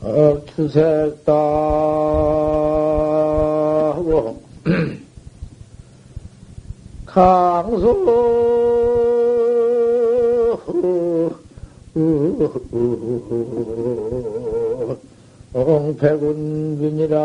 어, 투색다 하고 강소 옹백운빈이라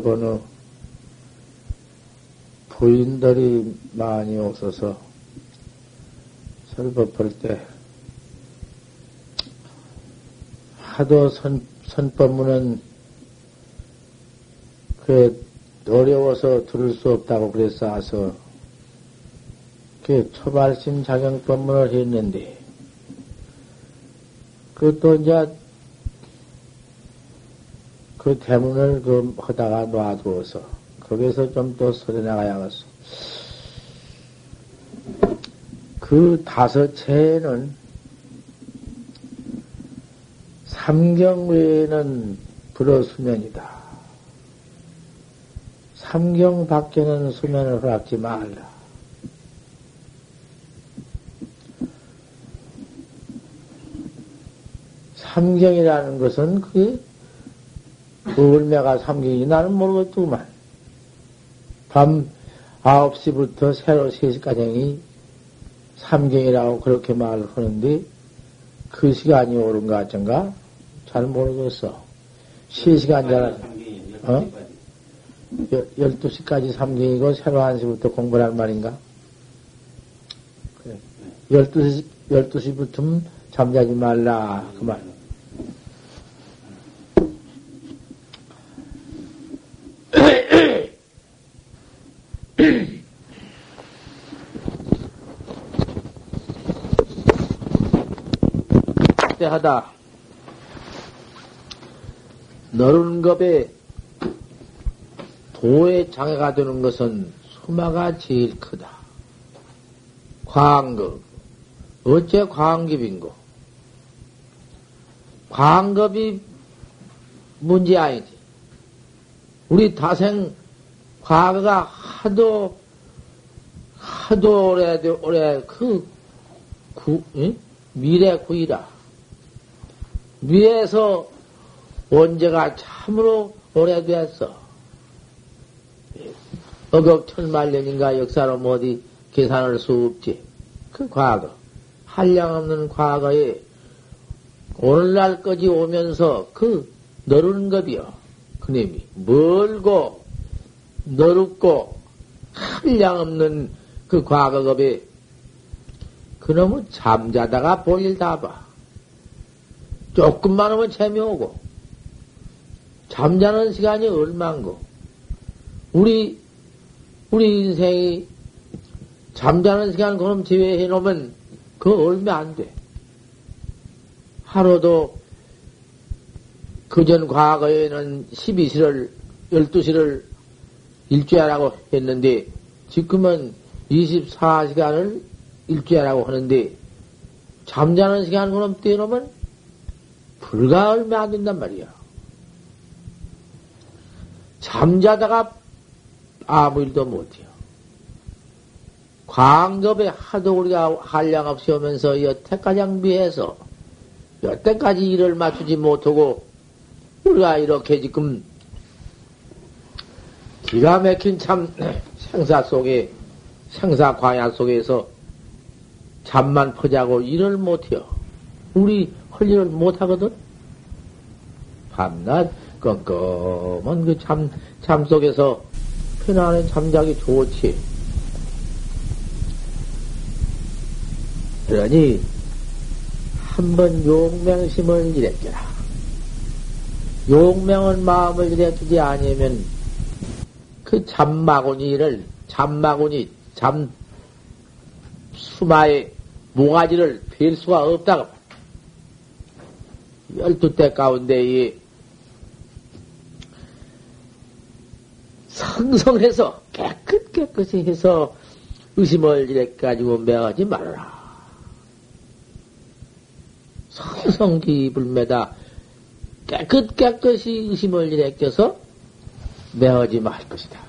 저번에 부인들이 많이 없어서 설법할 때 하도 선, 선법문은 그 어려워서 들을 수 없다고 그래서 와서 그 초발심 자경법문을 했는데 그것도 이제 그 대문을 그 하다가 놔두어서 거기서 좀더 서려 나가야겠어. 그 다섯 채에는 삼경 외에는 불어 수면이다. 삼경 밖에는 수면을 허락지 말라. 삼경이라는 것은 그게 얼마가 삼경이 나는 모르겠더구만. 밤 9시부터 새로 3시까지 삼경이라고 그렇게 말을 하는데 그 시간이 옳은가 어쩐가 잘 모르겠어. 3시간 잘, 어? 12시까지 삼경이고 새로 1시부터 공부란 말인가? 그래. 12시, 12시부터 잠자지 말라. 그 말. 하다 너른 겁에 도의 장애가 되는 것은 수마가 제일 크다. 광급. 어째 광급인고? 광급이 문제 아니지. 우리 다생 과거가 하도, 하도 오래, 오래, 그, 구, 응? 미래 구이라. 위에서 언제가 참으로 오래됐어. 어격 천만년인가 역사로 뭐 어디 계산할 수 없지. 그 과거. 한량 없는 과거에 오늘날까지 오면서 그 너르는 겁이요. 그님이 멀고 너롭고 한량 없는 그 과거급에 그놈은 잠자다가 볼일 다 봐. 조금만 하면 재미오고, 잠자는 시간이 얼만고, 우리, 우리 인생이 잠자는 시간 그럼 제외해 놓으면 그 얼마 안 돼. 하루도 그전 과거에는 12시를, 12시를 일주야라고 했는데, 지금은 24시간을 일주야라고 하는데, 잠자는 시간 그럼 떼놓으면 불과 얼마 안 된단 말이야. 잠자다가 아무 일도 못해요. 광급에 하도 우리가 한량 없이 오면서 여태까지 비해서 여태까지 일을 맞추지 못하고 우리가 이렇게 지금 기가 막힌 참 생사 속에 생사 과야 속에서 잠만 퍼자고 일을 못해요. 우리 할 일을 못하거든? 밤낮 껌껌한 그 잠, 잠 속에서 편안히 잠자기 좋지. 그러니, 한번 용맹심을 일했더라. 용맹은 마음을 두지 아니면 그 잠마구니를 잠마구니 잠 수마의 모가지를 뵐 수가 없다고 열두 때 가운데 이 성성해서 깨끗 깨끗이 해서 의심을 이래 가지고 매하지 말아라. 성성기 불매다 깨끗 깨끗이 의심을 이래 껴서 매하지 말 것이다.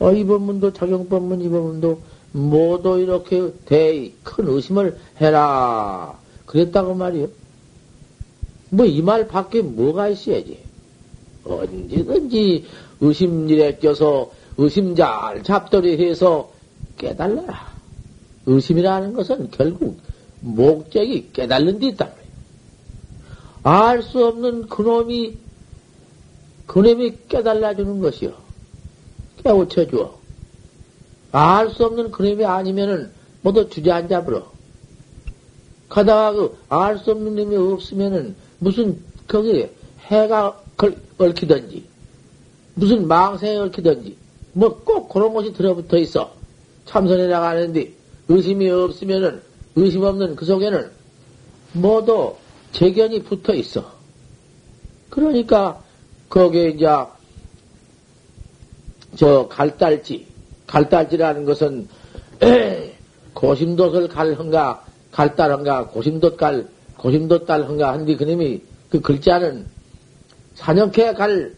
어, 이 법문도 작용법문 이 법문도 모두 이렇게 대의 큰 의심을 해라. 그랬다고 말이요. 뭐 이 말 밖에 뭐가 있어야지. 언제든지 의심일에 껴서 의심잘 잡돌이 해서 깨달라라. 의심이라는 것은 결국 목적이 깨달는 데 있다. 알 수 없는 그놈이, 그놈이 깨달아주는 것이요. 깨우쳐 주어. 알 수 없는 그놈이 아니면은 모두 주저앉아 버려. 가다가 그 알 수 없는 놈이 없으면은 무슨 거기에 해가 걸, 얽히든지 무슨 망생에 얽히든지 뭐 꼭 그런 것이 들어붙어 있어. 참선해 나가는데 의심이 없으면은 의심 없는 그 속에는 모두 재견이 붙어 있어. 그러니까 거기에 이제 저 갈달지, 갈달지라는 것은 고심돛을 갈흥가, 갈달흥가, 고심돛 갈, 고심돛 달흥가 한뒤 그놈이 그 글자는 사냥케 갈,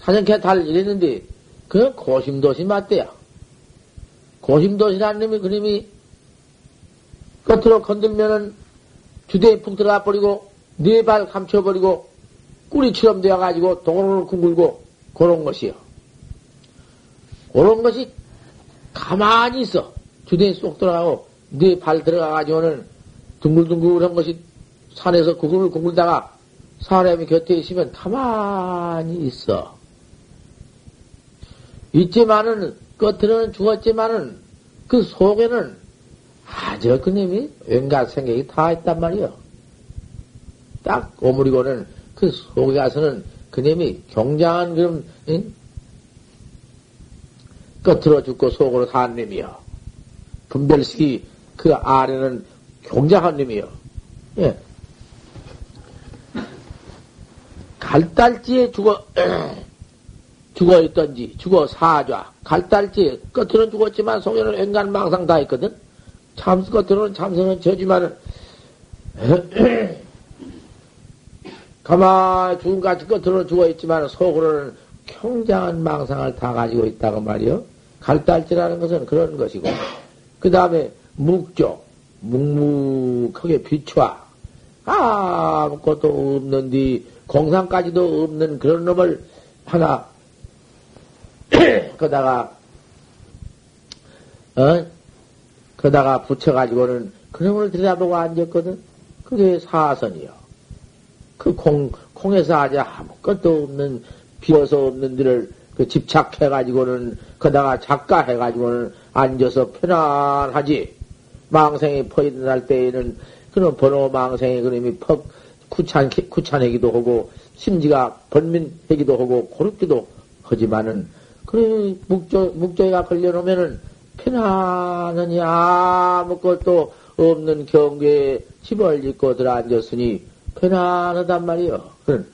사냥케 달 이랬는데 그 고심돛이 맞대야. 고심돛이라는 놈이 그놈이 끝으로 건들면은 주대에 푹 들어가 버리고 네 발 감춰 버리고 꿀이처럼 되어 가지고 도로를 굴고 그런 것이요. 그런 것이 가만히 있어. 주대에 쏙 들어가고 네 발 들어가가지고는 둥글둥글한 것이 산에서 구글을 구글다가 사람이 곁에 있으면 가만히 있어. 있지만은, 겉으로는 죽었지만은, 그 속에는 아주 그님이 왠가 생각이 다 있단 말이요. 딱 오므리고는 그 속에 가서는 그님이 경장한 그런, 응? 겉으로 죽고 속으로 산 놈이요. 분별식이 그 아래는 경장한 놈이요. 예. 갈달지에 죽어, 죽어 있던지, 죽어 사좌, 갈달지에, 겉으로는 죽었지만 속에는 앵간 망상 다 있거든? 참, 겉으로는 참선은 저지만은, 가만 죽음같이 겉으로는 죽어 있지만 속으로는 굉장한 망상을 다 가지고 있다고 말이요. 갈달지라는 것은 그런 것이고, 그 다음에 묵조, 묵묵하게 비추어. 아무것도 없는디, 공상까지도 없는 그런 놈을 하나, 거다가, 어? 거다가 붙여가지고는 그놈을 들여다보고 앉았거든? 그게 사선이요. 그 콩, 콩에서 아주 아무것도 없는, 비어서 없는 데를 그 집착해가지고는, 거다가 작가해가지고는 앉아서 편안하지. 망생이 퍼있는 때에는 그런 번호 망생이 그놈이 퍽 구찬, 구찬하기도 하고, 심지가 번민하기도 하고, 고르기도 하지만은, 그래, 묵조, 묵조가 걸려놓으면은, 편안하니 아무것도 없는 경계에 집을 짓고 들어앉았으니, 편안하단 말이요. 그런,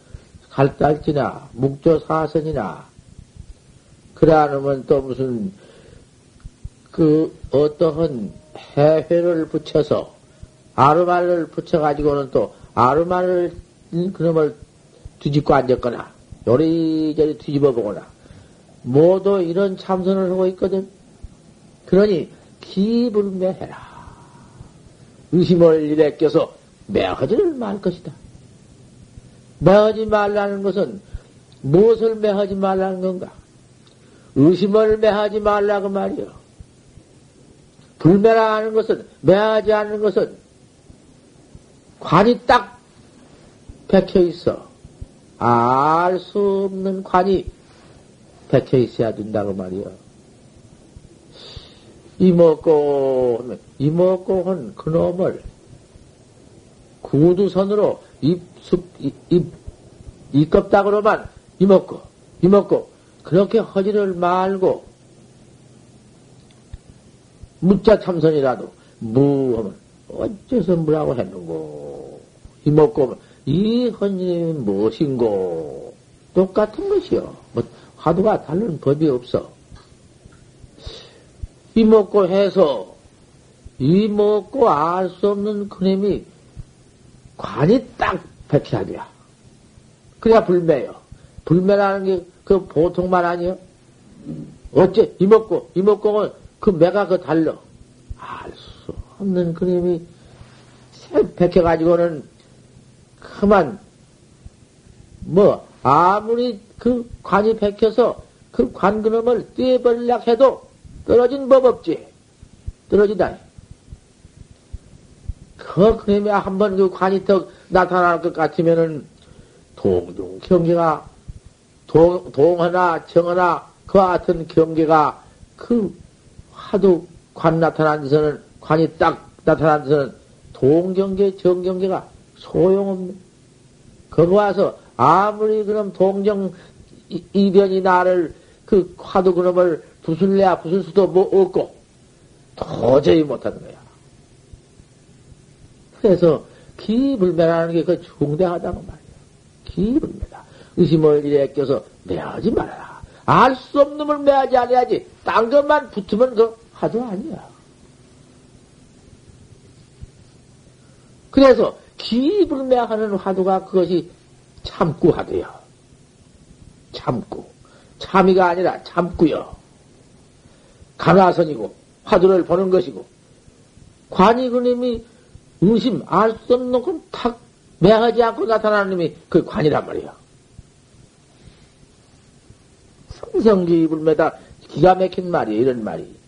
갈달지나, 묵조 사선이나, 그래 않으면 또 무슨, 그, 어떠한 해회를 붙여서, 아르말을 붙여가지고는 또, 아르마를 그놈을 뒤집고 앉았거나 요리저리 뒤집어 보거나 모두 이런 참선을 하고 있거든. 그러니 기불매해라. 의심을 일에 껴서 매하지를 말 것이다. 매하지 말라는 것은 무엇을 매하지 말라는 건가? 의심을 매하지 말라고 말이요. 불매라는 것은 매하지 않는 것은 관이 딱 백혀 있어. 알 수 없는 관이 백혀 있어야 된다고 말이야. 이먹고, 이먹고 한 그놈을 구두선으로 입, 숲, 입, 입, 이껍다그로만 이먹고, 이먹고, 그렇게 허지를 말고, 무자 참선이라도, 무 하면, 어째서 뭐라고 했는고, 이먹고, 이 헌님이 무엇인고, 똑같은 것이요. 뭐, 화두가 다른 법이 없어. 이먹고 해서, 이먹고 알 수 없는 그놈이 관이 딱 돼요. 그래야 불매요. 불매라는 게 그 보통 말 아니요? 어째 이먹고 이먹고는 그 매가 그 달러. 알 수 없는 그림이 백해가지고는 그만. 뭐 아무리 그 관이 백혀서 그 관 그놈을 떼버리려 해도 떨어진 법 없지. 떨어지다. 그 그놈이 한번 그 관이 턱 나타날 것 같으면은 동중 경계가 동, 동하나 정하나 그와 같은 경계가 그 하도 관 나타난 데서는 관이 딱 나타난 데서는 동경계 정경계가 소용없네. 거기 와서 아무리 그럼 동정 이변이 나를 그 화두 그놈을 부술래야 부술 수도 뭐 없고 도저히 못하는 거야. 그래서 기불매라는 게 그 중대하다고 말이야. 기불매다. 의심을 이래 껴서 매하지 말아라. 알 수 없는 놈을 매하지 않아야지. 딴 것만 붙으면 그 화두 아니야. 그래서 기불매하는 화두가 그것이 참구 화두야. 참구. 참이가 아니라 참구요. 가나선이고 화두를 보는 것이고 관이 그님이 의심 알 수 없는 건탁 매하지 않고 나타나는 놈이 그 관이란 말이야. 성성기 불매다 기가 막힌 말이야 이런 말이.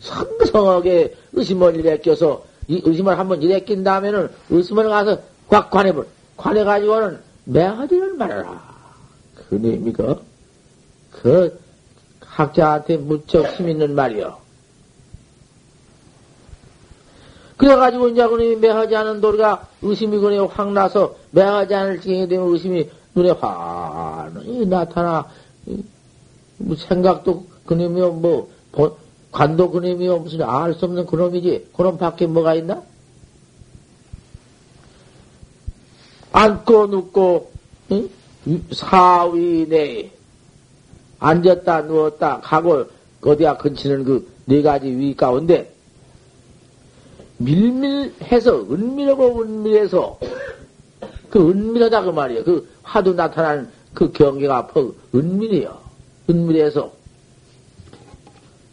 성성하게 의심을 일에 껴서 이 의심을 한번 낀 다음에는 의심을 가서 꽉 관해볼 관해가지고는 매하지를 말아라. 그놈이가 그 학자한테 무척 힘 있는 말이요. 그래가지고 이제 그놈이 매하지 않은 도리가 의심이 그네 확 나서 매하지 않을 지경이 되면 의심이 눈에 환히 나타나 뭐 생각도 그놈이요 뭐 관도 그놈이요 무슨 알수 없는 그놈이지 그놈 밖에 뭐가 있나? 앉고 눕고 응? 사위 내에 앉았다 누웠다 가고 어디야 근치는 그 네 가지 위 가운데 밀밀해서 은밀하고 은밀해서 그 은밀하다 그 말이에요. 그 화두 나타나는 그 경계가 퍽 은밀해요. 은밀해서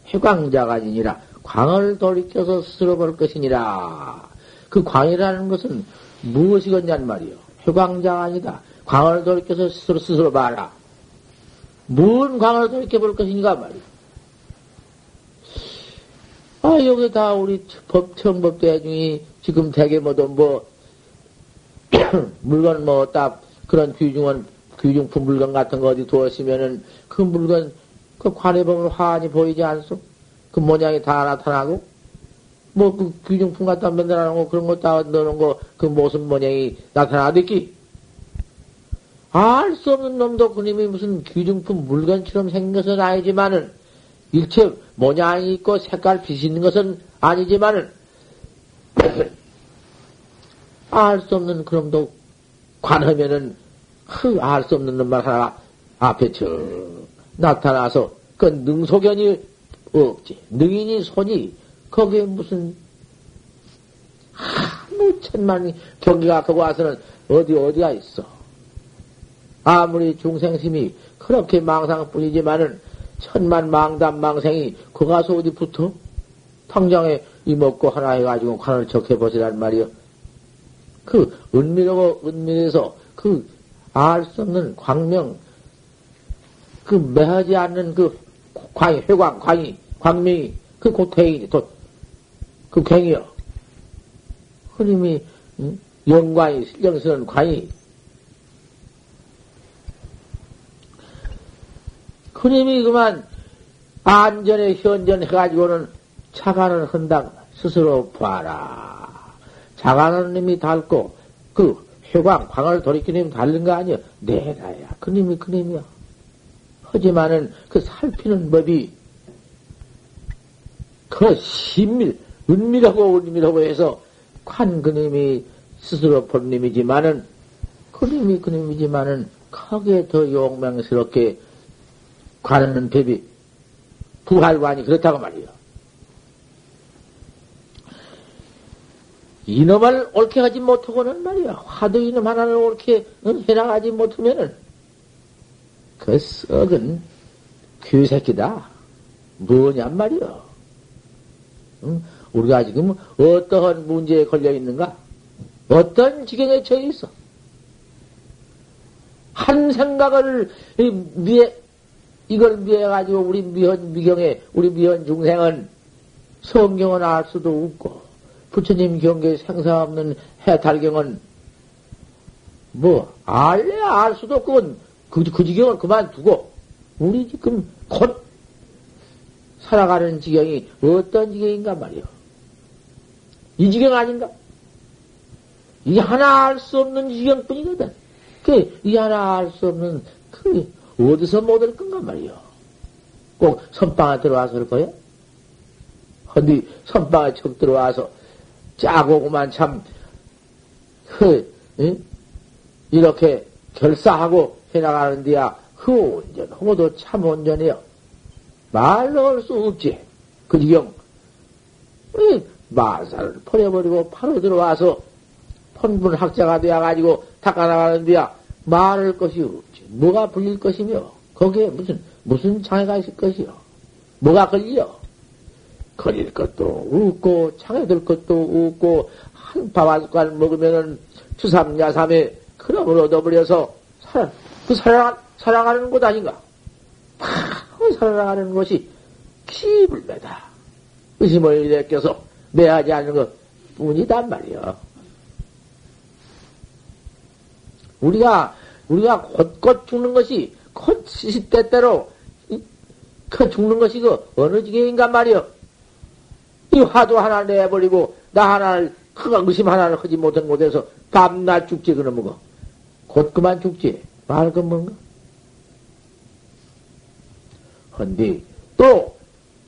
해광자가 아니라 광을 돌이켜서 스스로 볼 것이니라. 그 광이라는 것은 무엇이겠냐는 말이요. 해광자가 아니다. 광을 돌이켜서 스스로 스스로 봐라. 무슨 광을 돌이켜 볼 것인가 말이요. 아, 여기 다 우리 법, 청법 대중이 지금 대개 뭐도 뭐, 물건 뭐 딱 그런 귀중한, 귀중품 물건 같은 거 어디 두었으면은 그 물건, 그 관에 보면 화환이 보이지 않소? 그 모양이 다 나타나고? 뭐 그 귀중품 갖다 만들어 놓은 거 그런 거 다 넣어놓은 거 그 모습 모양이 나타나겠기? 알수 없는 놈도 그님이 무슨 귀중품 물건처럼 생긴 것은 아니지만은 일체 모양이 있고 색깔 빛이 있는 것은 아니지만은 알 수 없는 그놈도 관하면은 그 알 수 없는 놈만 하나 앞에 저 나타나서 그 능소견이 없지 능인이 손이 거기에 무슨 아무 천만이 경기가 거기 와서는 어디 어디가 있어 아무리 중생심이 그렇게 망상뿐이지만은 천만 망담 망생이 그 가서 어디 붙어? 당장에 이 먹고 하나 해가지고 관을 적해 보시란 말이요. 그 은밀하고 은밀해서 그 알 수 없는 광명, 그 매하지 않는 그 광이, 회광, 광이, 광명이, 그 고태인이, 또, 그 갱이요. 흐님이, 응? 영광이, 실령스러운 광이, 그님이 그만 안전에 현전해가지고는 차관을 한다. 스스로 봐라. 자관은 님이 닳고, 그 회광, 광을 돌이키는 다른 거 아니야. 내라야. 그님이 그님이야. 하지만은 그 살피는 법이 그 신밀, 은밀하고 은밀하고 해서 관 그님이 스스로 본님이지만은 그님이 그님이지만은 크게 더 용맹스럽게 관하는 법이 부활관이 그렇다고 말이요. 이놈을 옳게 하지 못하고는 말이야. 화두 이놈 하나를 옳게 해나가지 못하면은 그 썩은 귀새끼다. 뭐냔 말이야. 응? 우리가 지금 어떠한 문제에 걸려 있는가? 어떤 지경에 처해 있어? 한 생각을 미해, 이걸 미해가지고 우리 미현 미경에, 우리 미현 중생은 성경은 알 수도 없고, 부처님 경계 생사 없는 해탈경은 뭐, 알래 알 수도 없고, 그, 그 지경을 그만두고, 우리 지금 곧 살아가는 지경이 어떤 지경인가 말이요. 이 지경 아닌가? 이 하나 알 수 없는 지경뿐이거든. 그, 이 하나 알 수 없는, 그, 어디서 못 올 건가 말이요. 꼭 선방에 들어와서 그럴 거야? 근데 선방에 척 들어와서 짜고 그만 참, 그, 응? 이렇게 결사하고 해나가는데야 그 온전, 호도 참 온전해요. 말로 할 수 없지. 그 지경. 마살을 버려버리고 바로 들어와서 펀분 학자가 되어가지고 닦아나가는데야 말할 것이 없지. 뭐가 불릴 것이며, 거기에 무슨, 무슨 장애가 있을 것이요. 뭐가 걸려? 걸릴 것도 없고, 장애될 것도 없고, 한 밥 한 숟갈 먹으면은 주삼야삼에 그놈을 얻어버려서 살아, 그 살아, 살아가는 곳 아닌가? 바로 살아가는 것이 기불매다. 의심을 일으켜서 매하지 않는 것 뿐이단 말이야. 우리가, 우리가 곧곧 죽는 것이 곧 시시때때로 그 죽는 것이 그 어느 지경인가 말이여. 이 화두 하나 내버리고 나 하나를 그가 의심 하나를 하지 못한 곳에서 밤낮 죽지 그놈의 거. 곧 그만 죽지. 말건 뭔가? 헌디 또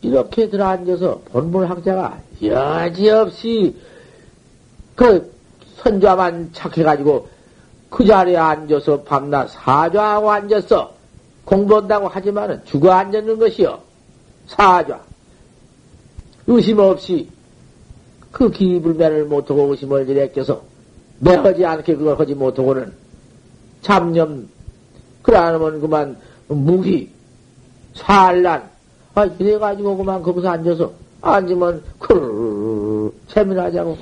이렇게 들어앉아서 본문학자가 여지없이 그 선좌만 착해가지고 그 자리에 앉아서 밤낮 사좌하고 앉았어. 공부한다고 하지만은 죽어 앉았는 것이요. 사좌. 의심 없이 그 기불면을 못하고 의심을 일으켜서 매하지 않게 그걸 하지 못하고는 잡념, 그래 안 하면 그만 무기, 산란, 아, 이래가지고 그만 거기서 앉아서 앉으면 그 재미나자고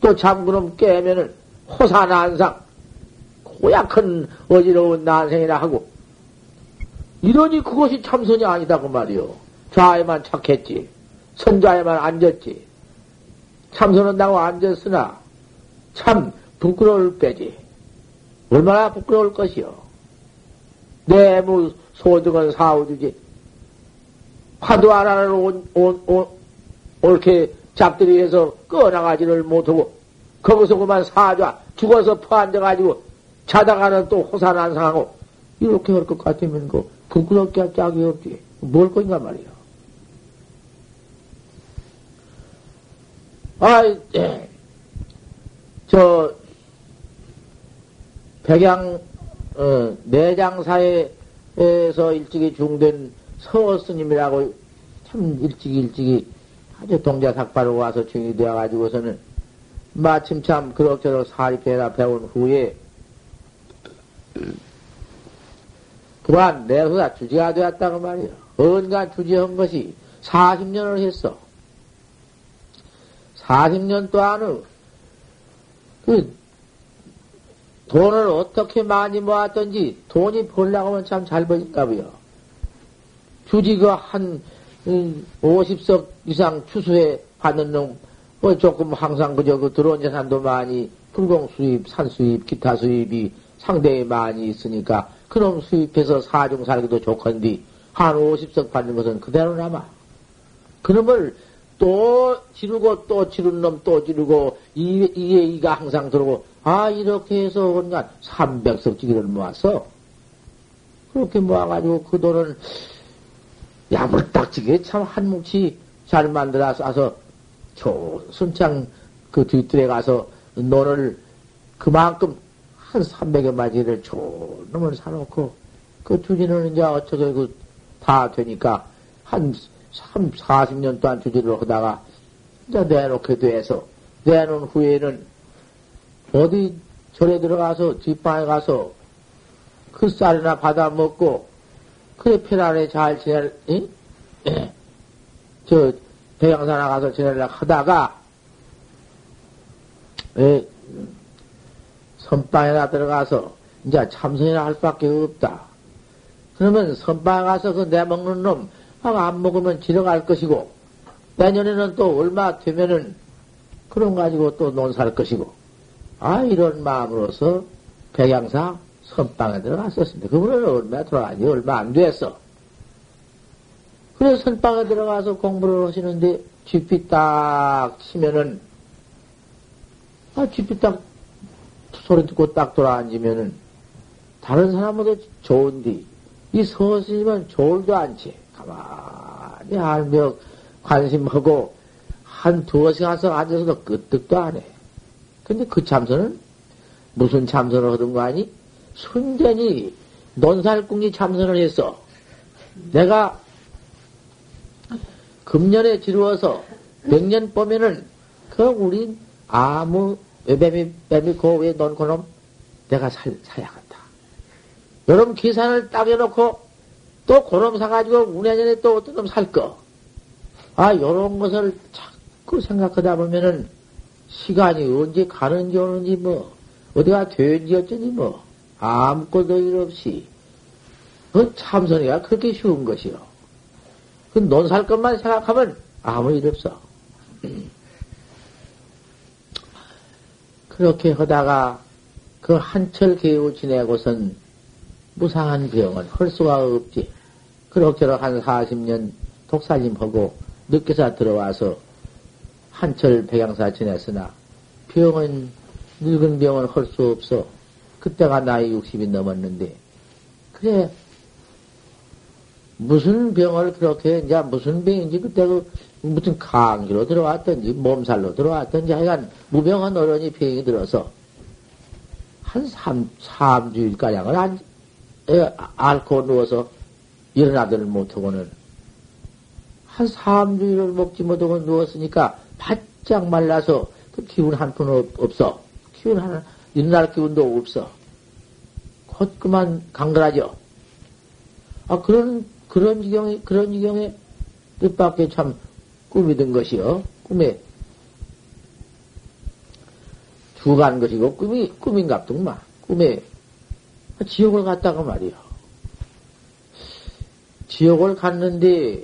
또 잠그럼 깨면은 호사난상 고약한 어지러운 난생이라 하고 이러니 그것이 참선이 아니다 그 말이요. 좌에만 착했지. 선좌에만 앉았지. 참선한다고 앉았으나 참 부끄러울 빼지. 얼마나 부끄러울 것이요. 내무 소득은 사오주지. 화두 하나를 온, 온, 온, 옳게 잡들이 해서 꺼나가지를 못하고 거기서 그만 사좌 죽어서 퍼앉아가지고 자다가는 또 호산안 상하고 이렇게 할 것 같으면 그 부끄럽게 할 짝이 없지. 뭘 건가 말이야. 아, 예. 저, 백양, 어, 내장사에서 일찍이 중된 서스님이라고 참 일찍이 일찍이 아주 동자 삭바로 와서 중이 되어가지고서는 마침 참 그럭저럭 사립해라 배운 후에 그만 내수가 주지가 되었다고 말이야. 언간 주지한 것이 40년을 했어. 40년 동안은 그 돈을 어떻게 많이 모았던지 돈이 벌려고 하면 참잘 벌릴까 봐요. 주지가 한 50석 음, 이상 추수해 받는 놈, 뭐 조금 항상 그저 그 들어온 재산도 많이 불공 수입, 산 수입, 기타 수입이 상대히 많이 있으니까 그놈 수입해서 사중 살기도 좋건디 한 50석 받는 것은 그대로 남아. 그놈을 또 지르고 또 지른 놈 또 지르고 이에 이가 항상 들어오고 아, 이렇게 해서 온갖 300석지기를 모아서, 그렇게 모아가지고 그 돈을 야물딱지게 참 한 뭉치 잘 만들어서 와서, 저, 순창 그 뒷뜰에 가서 논을 그만큼 한 300여 마지를 좋은 놈을 사놓고, 그 주진은 이제 어쩌게 그 다 되니까 한 3, 40년 동안 주지를 하다가 이제 내놓게 돼서, 내놓은 후에는 어디 절에 들어가서 뒷방에 가서 그 쌀이나 받아 먹고 그래 편안히 잘 지낼, 응? 저 백양사 나가서 지내려 하다가 에, 선방에나 들어가서 이제 참선이나 할 수밖에 없다. 그러면 선방에 가서 그 내먹는 놈, 안 먹으면 지러갈 것이고, 내년에는 또 얼마 되면은 그런 가지고 또 논살 것이고, 아, 이런 마음으로서 백양사 선방에 들어갔었습니다. 그분은 얼마 돌아가니 얼마 안 됐어. 그래서 선방에 들어가서 공부를 하시는데, 쥐피 딱 치면은, 아, 쥐피 딱 소리 듣고 딱 돌아앉으면은, 다른 사람보다 좋은디, 이 서스님은 좋을도 않지. 가만히 알며 관심하고, 한 두어 시간 서 앉아서도 끄떡도 안 해. 근데 그 참선은 무슨 참선을 하던 거 아니? 순전히 논살궁이 참선을 했어. 내가 금년에 지루어서 백년 보면은 그 우리 아무 외뱀이 뱀이 고왜 논고놈 내가 살 사야겠다. 여러분 계산을 딱 해놓고 또 고놈 사가지고 우내년에 또 어떤 놈 살 거. 아 요런 것을 자꾸 생각하다 보면은 시간이 언제 가는지 오는지 뭐, 어디가 되는지 어쩐지 뭐, 아무것도 일 없이, 그 참선이가 그렇게 쉬운 것이요. 그 논살 것만 생각하면 아무 일 없어. 그렇게 하다가 그 한철 개우 지내고선 무상한 병은 할 수가 없지. 그렇게 한 40년 독살림하고 늦게서 들어와서 한철 백양사 지냈으나 병은 늙은 병은 할 수 없어. 그때가 나이 60이 넘었는데 그래 무슨 병을 그렇게 이제 무슨 병인지 그때 그 무슨 감기로 들어왔던지 몸살로 들어왔던지 하여간 무병한 어른이 병이 들어서 한 3, 3주일가량을 안, 에, 앓고 누워서 일어나들 못하고는 한 3주일을 먹지 못하고 누웠으니까 바짝 말라서 그 기운 한 푼 없어. 기운 하나, 일어날 기운도 없어. 곧 그만 강글하죠. 아, 그런, 그런 지경에, 그런 지경에 뜻밖의 참 꿈이 든 것이요. 꿈에 주간 것이고 꿈이, 꿈인갑더구만. 꿈에 지옥을 갔다가 말이요. 지옥을 갔는데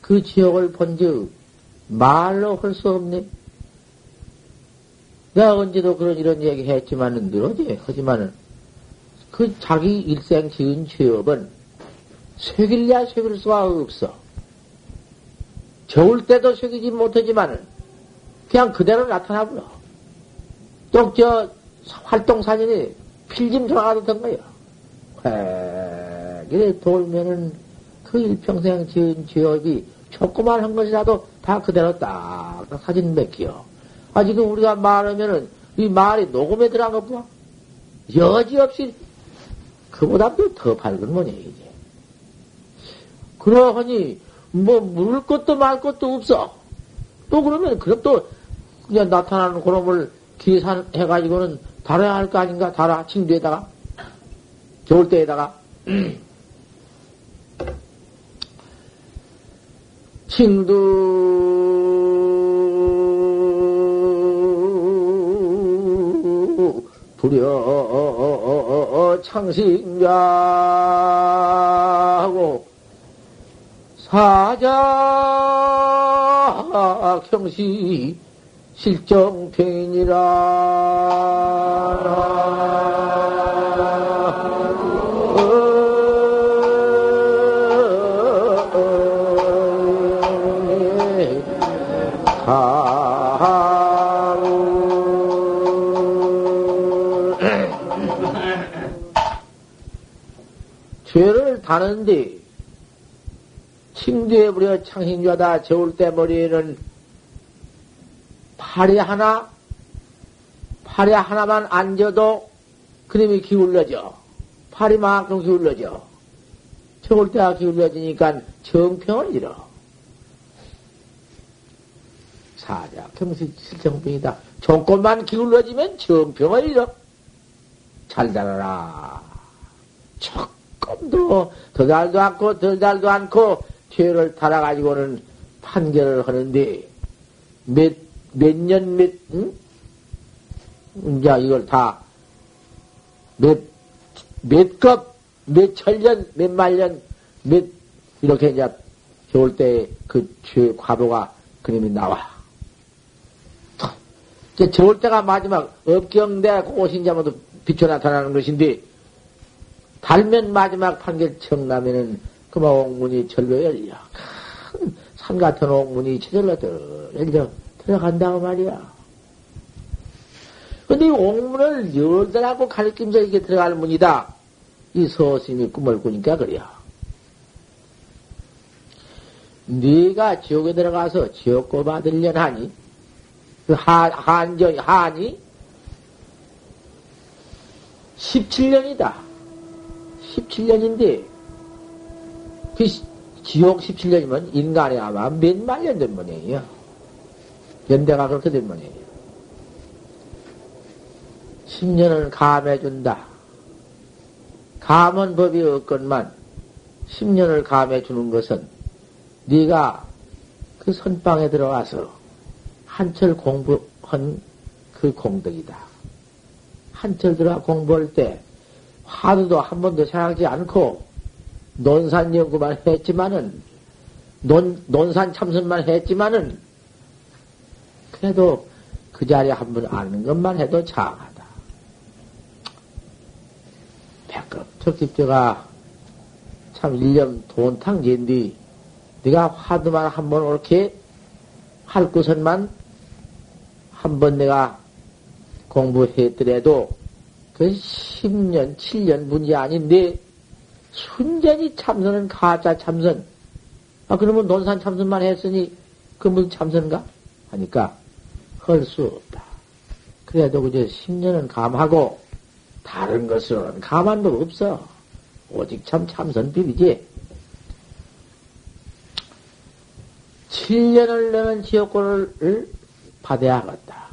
그 지옥을 본즉 말로 할 수 없네. 내가 언제도 그런 이런 얘기 했지만은 늘어지 하지만은 그 자기 일생 지은 죄업은 쇠길랴 쇠길 수가 없어. 좋을 때도 쇠기지 못하지만은 그냥 그대로 나타나버려. 또저 활동 사진이 필짐 된 거야. 그래 돌면은 그 일평생 지은 죄업이 조그만 한 것이라도 다 그대로 딱, 사진 몇기요. 아, 지금 우리가 말하면은 이 말이 녹음에 들어간 것 봐. 여지없이 그보다도 더 밝은 모양이지. 그러하니, 뭐, 물을 것도 말 것도 없어. 또 그러면, 그럼 또, 그냥 나타나는 그놈을 계산해가지고는 달아야 할 거 아닌가? 달아, 칭두에다가. 겨울 때에다가. 칭두 부려 창신자하고 사자 경시 실정탱이라 다는데 칭두에 부려 창신자다 재울 때 머리에는 팔이 하나, 팔이 하나만 앉아도 그림이 기울러져. 팔이 만큼 기울러져. 재울 때가 기울러지니까 정평을 잃어. 사자, 경시 실정병이다. 조금만 기울어지면 정평을 잃어. 잘 달아라. 조금 더, 달도 않고, 덜 달도 않고, 죄를 달아가지고는 판결을 하는데, 몇, 몇 년, 몇, 응? 이제 이걸 다, 몇, 몇 급, 몇 천년, 몇 만년, 몇, 이렇게 이제, 좋을 때그 죄, 과보가 그림이 나와. 이제 좋을 때가 마지막 업경대 고신자모도 비춰 나타나는 것인데 달면 마지막 판결 청나면은 그만 옥문이 절로 열려 큰산 같은 옥문이 저절로 열려 들어간다고 말이야. 근데 이 옥문을 열더라고 가리킴서 이게 들어갈 문이다. 이 서스님이 꿈을 꾸니까 그래요. 네가 지옥에 들어가서 지옥고 받으려는 하니 그 한, 한정, 한이 17년이다. 17년인데, 그 지옥 17년이면 인간이 아마 몇만 년 된 모양이야. 연대가 그렇게 된 모양이야. 10년을 감해준다. 감은 법이 없건만 10년을 감해주는 것은 네가 그 선방에 들어가서 한철 공부한 그 공덕이다. 한철 들어 공부할 때 화두도 한 번도 생각하지 않고 논산 연구만 했지만은 논, 논산 참선만 했지만은 그래도 그 자리에 한 번 아는 것만 해도 장하다. 백급 적집제가 참 일념 돈탕제인데 네가 화두만 한번 옳게 할 것은만 한 번 내가 공부했더라도 그 10년, 7년 문제 아닌데 순전히 참선은 가짜 참선. 아, 그러면 논산 참선만 했으니 그 무슨 참선가? 하니까 할 수 없다. 그래도 그저 10년은 감하고 다른 것은 감한 법 없어. 오직 참 참선법이지. 7년을 내는 지역권을 받아야겠다.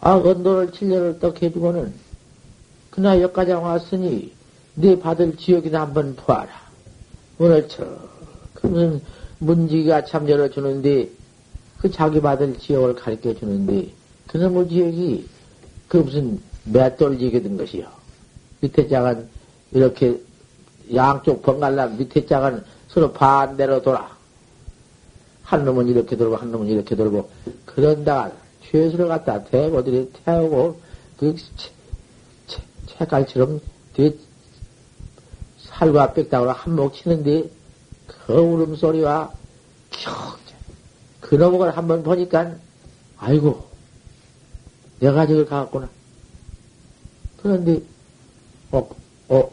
아, 언도를 7년을 떡 해주고는, 그날 여기까지 왔으니, 네 받을 지역이나 한번 보아라. 오늘 저, 그 무슨 문지가 참 열어주는데, 그 자기 받을 지역을 가르쳐 주는데, 그놈의 지역이, 그 무슨 맷돌지게 된 것이요. 밑에 짝은 이렇게 양쪽 번갈라 밑에 짝은 서로 반대로 돌아. 한 놈은 이렇게 돌고 한 놈은 이렇게 돌고 그런다가 죄수를 갖다 대고들이 태우고 그 채깔처럼 뒤 살과 빽다구로 한몫 치는데 그 울음소리와 그 놈을 한번 보니까 아이고 내가 저걸 가갔구나. 그런데 어, 어,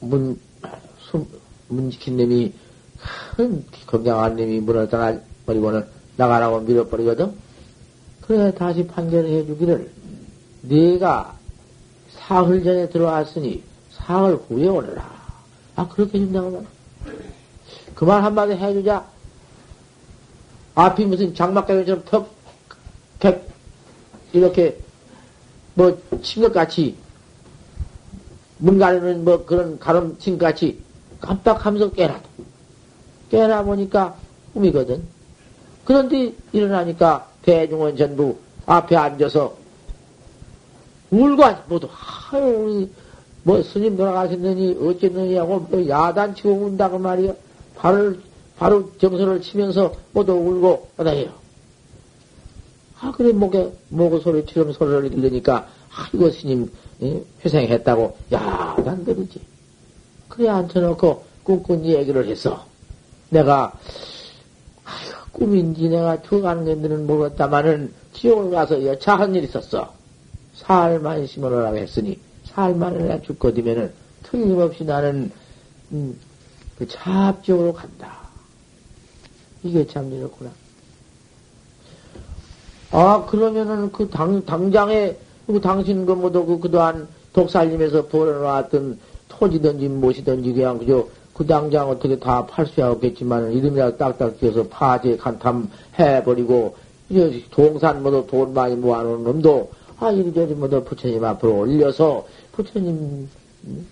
문, 숨, 문 지킨 놈이 큰 건강한 놈이 문을 닫아버리고는 나가라고 밀어버리거든. 그래 다시 판결을 해주기를 네가 사흘 전에 들어왔으니 사흘 후에 오너라. 아 그렇게 해준다고 말. 그말 한마디 해주자. 앞이 무슨 장막가위처럼 턱, 객, 이렇게, 뭐, 친 것 같이, 문 가르는 뭐 그런 가름 친 같이 깜빡하면서 깨라도. 깨나 보니까 꿈이거든. 그런데 일어나니까 대중은 전부 앞에 앉아서 울고 모두 아유 뭐 스님 돌아가셨느니 어쨌느니 하고 뭐 야단치고 운다고 말이야. 발을 바로 정서를 치면서 모두 울고 그다해요. 아 그래 목에 목의 소리처럼 소리를 들으니까 아이고 스님 회생했다고 야단 들이지. 그래 앉혀놓고 꾼꾼 얘기를 했어. 내가 꿈인지 내가 죽어가는 건지는 모르겠다마는 지옥을 가서 여차한 일이 있었어. 살만 심으라고 했으니 살만을 내가 죽고 뒤면은 틀림없이 나는, 음, 그 차압적으로 간다. 이게 참 이렇구나. 아, 그러면은 그 당, 당장에, 그 당신 그 뭐도 그 그동안 독살림에서 벌어놨던 토지든지 무엇이든지 그냥 그저 그 당장 어떻게 다 팔 수야 없겠지만 이름이라도 딱딱 지어서 파제 간탐 해버리고 이제 동산 뭐도 돈 많이 모아놓은 놈도 아 이리저리 뭐도 부처님 앞으로 올려서 부처님 음,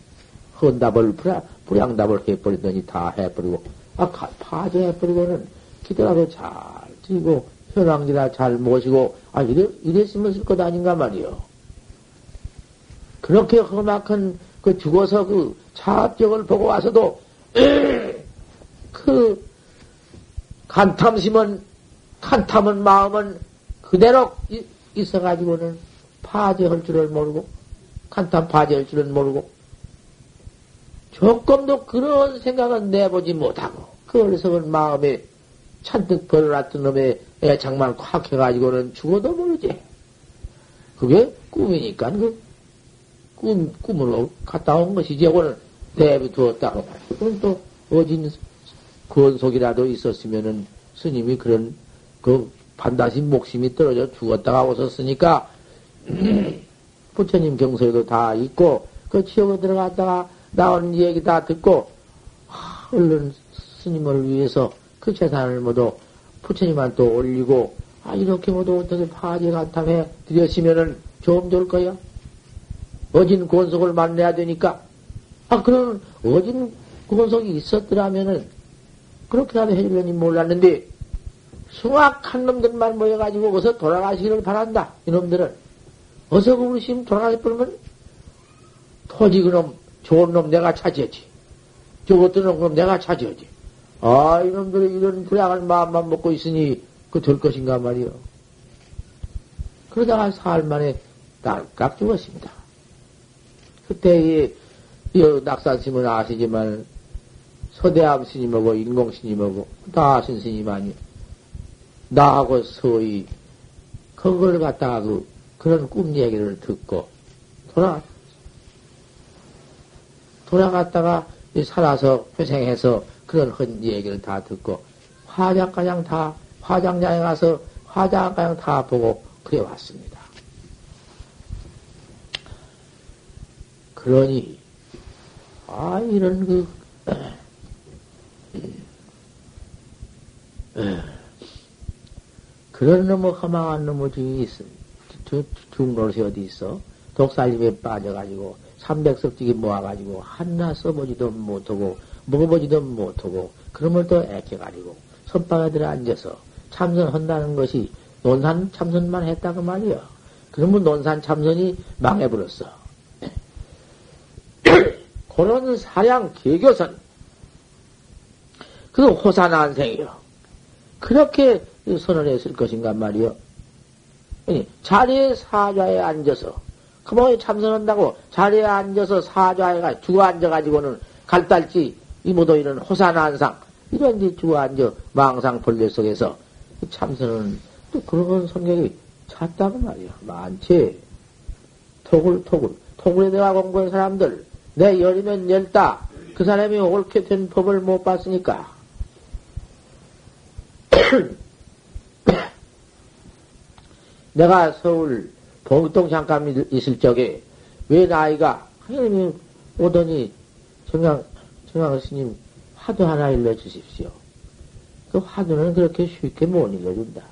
헌답을 불량, 불량답을 해버리더니 다 해버리고 아 파제 해버리고는 기대라도 잘 드리고 현황지라 잘 모시고 아 이래 이랬으면 쓸 것 아닌가 말이요. 그렇게 험악한 그 죽어서 그 차압적을 보고 와서도 그 간탐심은 간탐은 마음은 그대로 있어가지고는 파제할 줄을 모르고 간탐 파제할 줄은 모르고 조금도 그런 생각은 내보지 못하고 그 어리석은 마음에 잔뜩 벌어놨던 놈의 애착만 콱 해가지고는 죽어도 모르지. 그게 꿈이니까 그 꿈, 꿈으로 갔다 온 것이지. 오늘 내비 두었다고. 그럼 또 어진 권속이라도 있었으면은 스님이 그런 그 반드시 목숨이 떨어져 죽었다가 오셨으니까 부처님 경서에도 다 있고 그 지옥에 들어갔다가 나온 얘기 다 듣고 하, 얼른 스님을 위해서 그 재산을 모두 부처님한테 올리고 아 이렇게 모두 어떻게 파지 간탐해 드렸으면은 좀 좋을 거야. 어진 권속을 만나야 되니까 아, 그런 어진 구건속이 있었더라면은 그렇게라도 해주려니 몰랐는데 숭악한 놈들만 모여가지고 어서 돌아가시기를 바란다. 이놈들은 어서 그러시면 돌아가버리면 토지 그놈 좋은 놈 내가 차지하지. 저것도 놈 내가 차지하지. 아 이놈들이 이런 불량한 마음만 먹고 있으니 그 될 것인가 말이요. 그러다가 사흘 만에 딸깍 죽었습니다. 그때 이 낙산스님은 아시지만 서대암 스님하고 인공 스님하고 다 아신 스님 아니 나하고 서희 그걸 갖다가 그 그런 꿈 얘기를 듣고 돌아 돌아갔다가 살아서 회생해서 그런 헌 얘기를 다 듣고 화장가장 다 화장장에 가서 화장가장 다 보고 그래 왔습니다. 그러니 아, 이런 그, 그런 놈의 허망한 놈의 중이. 중노릇이 어디 있어? 독살림에 빠져가지고, 삼백석지기 모아가지고, 하나 써보지도 못하고, 먹어보지도 못하고, 그러면 또 애껴가지고, 선방에 들어 앉아서 참선한다는 것이 논산 참선만 했다고 말이야. 그러면 논산 참선이 망해버렸어. 그런 사량 개교선, 그 호사난생이요. 그렇게 선언했을 것인가 말이요. 자리에 사좌에 앉아서, 그뭐 참선한다고 자리에 앉아서 사좌에가 죽어 앉아가지고는 갈달지, 이모도 이런 호사난상, 이런 데 죽어 앉아 망상 벌레 속에서 참선은 또 그런 성격이 찼다고 말이야. 많지. 토굴, 토굴. 토굴에 내가 공부한 사람들, 내 열이면 열다. 그 사람이 옳게 된 법을 못 봤으니까. 내가 서울 봉동 잠깐 있을 적에 왜 나이가 하나님이 오더니 정양 정양 스님 화두 하나 일러 주십시오. 그 화두는 그렇게 쉽게 못 일러준다.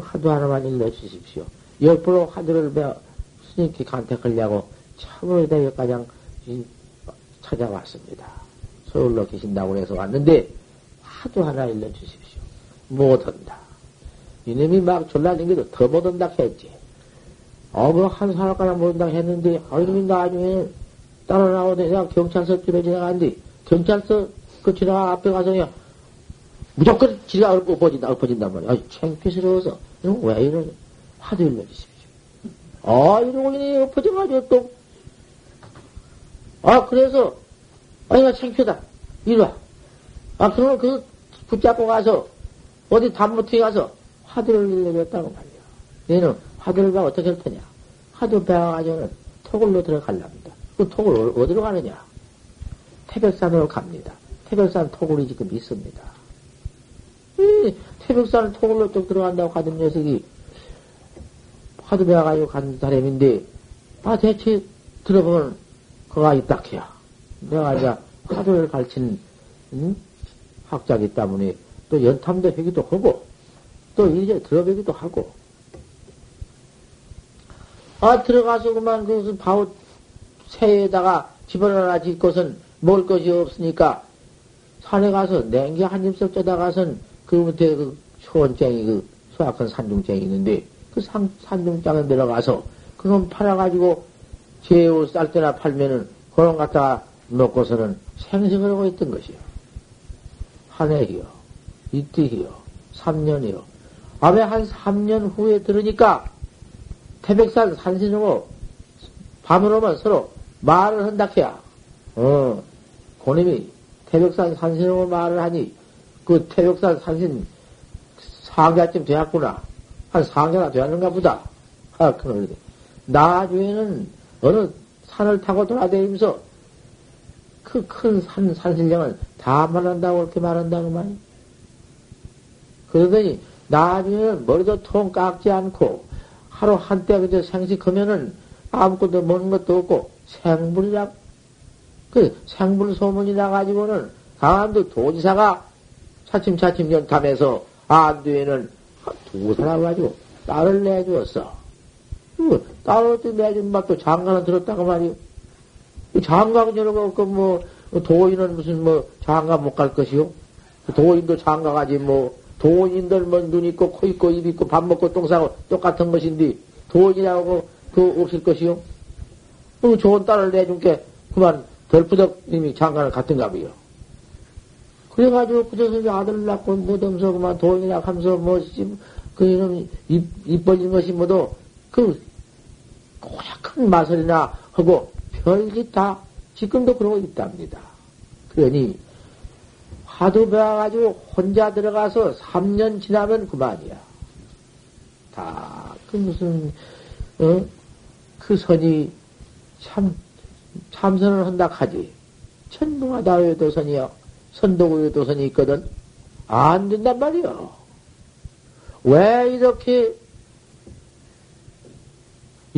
화두 하나만 일러 주십시오. 옆으로 화두를 배워 스님께 간택하려고 참으로 여기까지 찾아왔습니다. 서울로 계신다고 해서 왔는데 하도 하나 일러주십시오. 못한다. 이놈이 막 졸라 댕겨도 더 못한다 했지. 어, 뭐한 사람가량 못한다 했는데, 아, 이놈이 나중에 따라 나오더니 내가 경찰서 집에 지나가는데, 경찰서 그 지나가 앞에 가서 그냥 무조건 지가 엎어진다, 엎어진단 말이야. 아, 창피스러워서. 이놈 왜 이러냐. 하도 일러주십시오. 아, 이러고 엎어져가지고 또 아, 그래서, 아니, 나 창피하다. 이리 와. 아, 그러면 그 붙잡고 가서, 어디 단무트에 가서 화두를 내렸다고 말이야. 얘는 화두를 가 어떻게 할 테냐. 화두 배워가지고는 토굴로 들어갈랍니다. 그 톡을 어디로 가느냐? 태백산으로 갑니다. 태백산 톡을 지금 있습니다. 이 태백산 톡으로 쭉 들어간다고 가던 녀석이 화두 배워 가지고 간 사람인데, 아, 대체 들어보면 그가 입닥해야. 내가 이제 화두를 가르친, 응? 학자기 때문에 또 연탐도 하기도 하고, 또 이제 들어보기도 하고, 아, 들어가서 그만 그 바우 새에다가 집어넣어라 질 것은 먹을 것이 없으니까 산에 가서 냉기 한 입씩 쪄다가선 그 밑에 그 초원장이 그 소약한 산중장이 있는데 그 산, 산중장에 내려가서 그놈 팔아가지고 제우 쌀 때나 팔면은 그런 갖다가 먹고서는 생생을 하고 있던 것이요. 한 해요. 이때요. 3년이요. 아왜 한 3년 후에 들으니까 태백산 밤을 오면 서로 말을 한다 해야. 어, 고님이 태백산 산신하고 말을 하니 그 태백산 산신 상자쯤 되었구나. 한 상자나 되었는가 보다. 아, 그러데 나중에는 어느 산을 타고 돌아다니면서 그 큰 산, 산신령을 다 말한다고 그렇게 말한다고 말이야. 그러더니 나중에는 머리도 통 깎지 않고 하루 한때 그저 생식하면은 아무것도 먹는 것도 없고 생불이라 그 생불 소문이 나가지고는 강원도 도지사가 차츰차츰 연탐해서 안뒤에는 두 사람 가지고 딸을 내주었어. 그 딸을 또 내준 맛도 장가는 들었다고 말이요. 장가가 저러고 없고 뭐 도인은 무슨 뭐 장가 못갈 것이요. 도인도 장가 가지 뭐 도인들 뭐 눈 있고 코 있고 입 있고 밥 먹고 똥 싸고 똑같은 것인데 도인이라고 그 없을 것이요. 그 좋은 딸을 내준 게 그만 덜푸덕 님이 장가를 갔던가 봐요. 그래가지고 그저서 아들을 낳고 뭐덤서 그만 도인이라 하면서 뭐 그 이놈 입, 입 벌린 것이 뭐도 그 고약한 마설이나 하고 별짓 다 지금도 그러고 있답니다. 그러니 하도 배워가지고 혼자 들어가서 3년 지나면 그만이야. 다 그 무슨 어? 그 선이 참 참선을 한다 하지. 천둥하다 도선이요. 선도구의 도선이 있거든. 안 된단 말이요. 왜 이렇게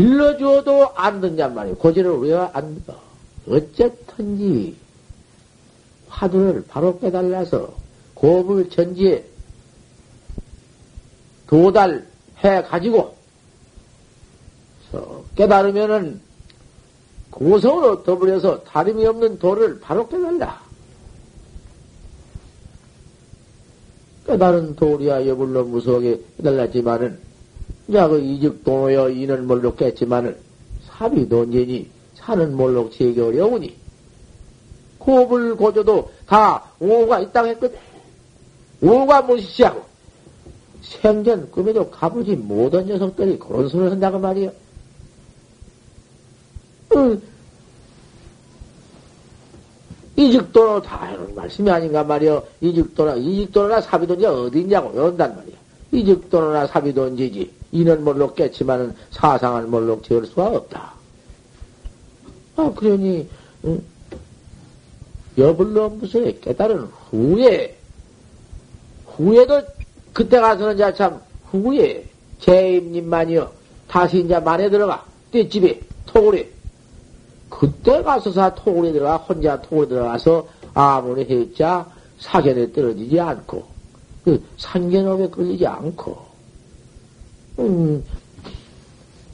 일러줘도 안 된단 말이요. 고지를 왜안 들어? 어쨌든지 화두를 바로 깨달아서 고불 전지에 도달해 가지고 깨달으면은 고성으로 더불어서 다름이 없는 도를 바로 깨달라. 깨달은 도리야 여불로 무서하게 깨달았지만은 야, 그 이직도노여 이는 몰록 깼지만은 사비돈제니 사는 몰록 제기 어려우니 고불 고조도 다 오가 있다고 했거든. 오가 무시하고 생전 꿈에도 가보지 못한 녀석들이 그런 소리를 한다고 말이야. 응. 이직도로 다 하는 말씀이 아닌가 말이요. 이직도나, 이직도나 사비돈지 어디 있냐고 이런단 말이야. 이직도나 사비돈지지. 이는 몰록 깼지만은 사상은 몰록 지을 수가 없다. 아, 그러니, 응? 여불로 무서에 깨달은 후에, 후에도 그때 가서는 이제 참 후에 제임님만이요. 다시 이제 만에 들어가. 떼집에, 토굴에. 그때 가서사 토굴에 들어가, 혼자 토굴에 들어가서 아무리 했자 사견에 떨어지지 않고, 그 상견업에 걸리지 않고, 음,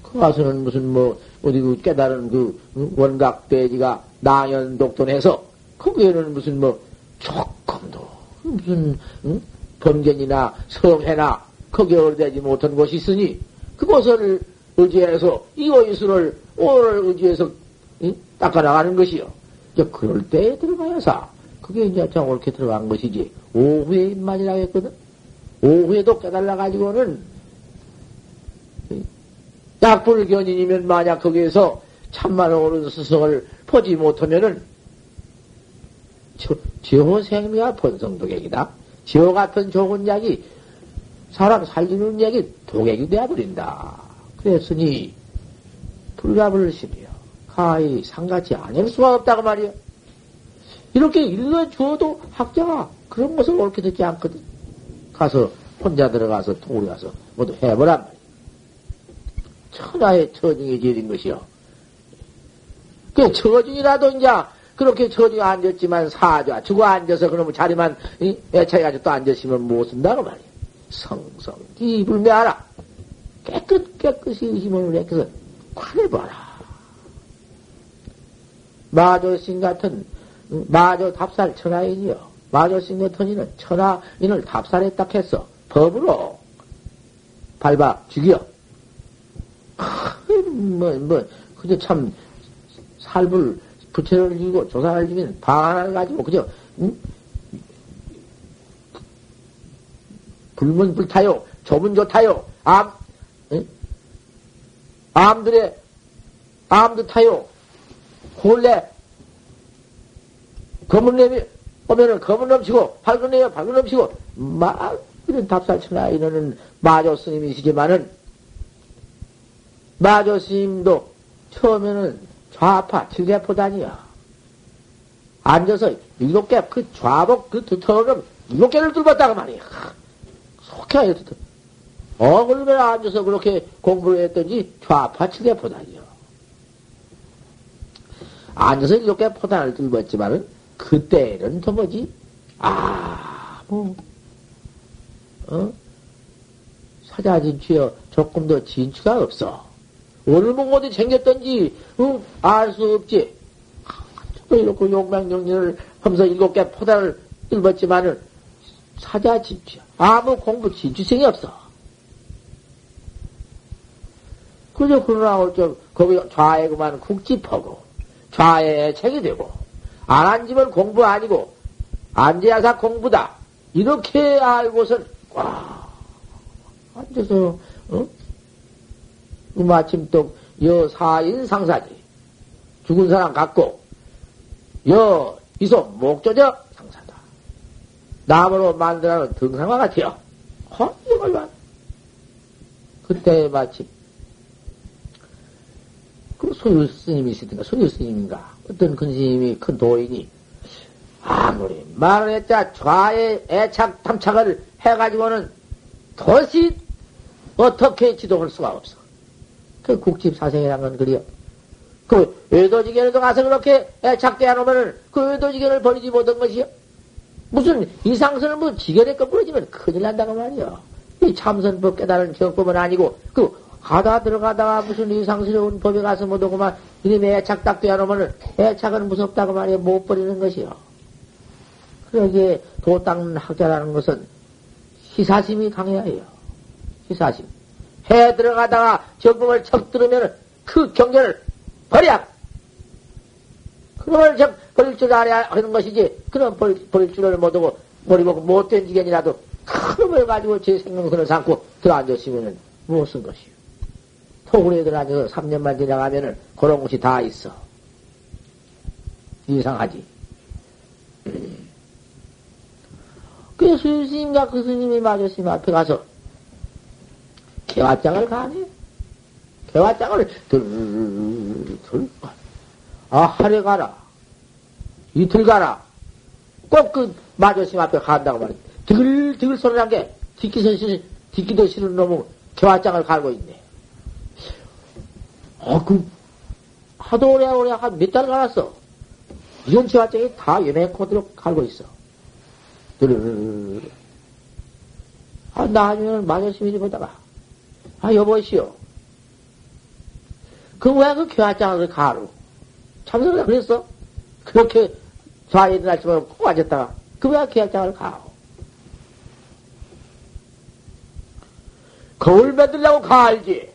그 가서는 무슨 뭐, 어디 그 깨달은 그 원각 대지가 나연 독존해서, 거기에는 무슨 뭐, 조금도, 무슨, 응? 범견이나 성해나 거기에 어울되지 못한 곳이 있으니, 그곳을 의지해서, 이곳을 오늘 의지해서 닦아 나가는 것이요. 이제 그럴 때에 들어가야사. 그게 이제 참 옳게 들어간 것이지. 오후에 입만이라고 했거든. 오후에도 깨달아가지고는 약불견인이면 만약 거기에서 참만 옳은 스승을 보지 못하면은 지호 생미와 번성도객이다. 지호 같은 좋은 약이 사람 살리는 약이 도객이 되어버린다. 그랬으니 불가불심이요. 하이 상같이 아닐 수가 없다고 말이야. 이렇게 일러주어도 학자가 그런 것을 옳게 듣지 않거든. 가서 혼자 들어가서 통으로 가서 모두 해보란 말이야. 천하의 처중이 지린 것이요. 그 처중이라도 이제 그렇게 처중에 앉았지만 사좌 죽어 앉아서 그러면 자리만 애차게 가지고 또 앉았으면 못 쓴다고 말이야. 성성 기 불매하라. 깨끗 깨끗이 의심을 내켜서 관해봐라. 마조신 같은 마조 답살 천하인이요. 마조신 같은 이는 천하인을 답살했다 했어. 법으로 밟아 죽여. 뭐, 뭐, 그저 참, 살불, 부채를 죽이고 조사를 죽이는 방 하나를 가지고, 그저, 응? 불문 불타요, 조문 좋다요, 암, 응? 암들의, 암도 타요, 홀래, 검은 놈이 오면은 검은 넘치고, 밝은 놈이 밝은 넘치고, 막, 이런 답살치나, 이러는 마조 스님이시지만은, 마조 스님도 처음에는 좌파 칠개포단이야. 앉아서 일곱 개, 그 좌복, 그 두터는 일곱 개를 뚫었다고 말이야. 속해야 돼. 어, 얼마나 앉아서 그렇게 공부를 했던지 좌파 칠개포단이야. 앉아서 일곱 개 포단을 뚫었지만은, 그때는 더 뭐지? 아, 뭐, 어? 사자진취여 조금 더 진취가 없어. 뭐 어디 생겼던지, 어? 알수 없지. 또 이렇게 용맹정리를 하면서 일곱 개 포단을 뚫었지만은, 사자진취 아무 공부 진취성이 없어. 그저 그러나 어쩌, 거기 좌에 그만 국집하고, 좌에 책이 되고, 안 앉으면 공부 아니고, 앉아야사 공부다. 이렇게 알고선, 와, 앉아서, 어? 마침 또, 여 사인 상사지. 죽은 사람 같고, 여 이소 목조저 상사다. 나무로 만들어놓은 등상화 같아요. 허, 이걸 봐. 그때 마침, 그 소유 스님이시든가, 소유 스님인가, 어떤 큰 스님이, 큰 도인이, 아무리 말을 했자 좌의 애착, 탐착을 해가지고는 도시 어떻게 지도할 수가 없어. 그 국집 사생이란 건 그래요. 그 외도지견에도 가서 그렇게 애착대 해놓으면은 그 외도지견을 버리지 못한 것이요. 무슨 이상선을 뭐 지견에 꺼부러지면 큰일 난다고 말이요. 이 참선법 깨달은 경법은 아니고 그 가다 들어가다가 무슨 이상스러운 법에 가서 못 오고만 이름에 애착 딱대 해놓으면은 애착은 무섭다고 말이요. 못 버리는 것이요. 그러기에 도 닦는 학자라는 것은 희사심이 강해야 해요. 희사심. 해 들어가다가 정법을 척 들으면 그 경계를 버려! 그놈을 적 버릴 줄 알아야 하는 것이지, 그럼 버릴, 버릴 줄을 못하고, 버리고 못된 지견이라도 큰 놈을 가지고 제 생명선을 삼고 들어앉았으면은 무슨 것이요. 토굴에 들어앉아서 3년만 지나가면은 그런 곳이 다 있어. 이상하지. 그 수스님과 그 스님이 마저스님 앞에 가서 개화장을 가네. 개화장을 들들 아 하래 가라. 이틀 가라. 꼭 그 마저스님 앞에 간다고 말이야. 드글 드글 소리 난게 뒷기도 싫, 뒷기도 싫은 놈은 개화장을 갈고 있네. 아, 그, 하도 오래 오래 한 몇 달 갈았어. 이런 개화장이 다 연애 코드로 갈고 있어. 아, 나중에는 마저스님이 보다가, 아, 여보시오. 그 왜 그 교화장을 가루? 참선을 그랬어? 그렇게 좌에 일어났지만 꼭 앉았다가, 그 왜 교화장을 가오? 거울 만들려고 가알지.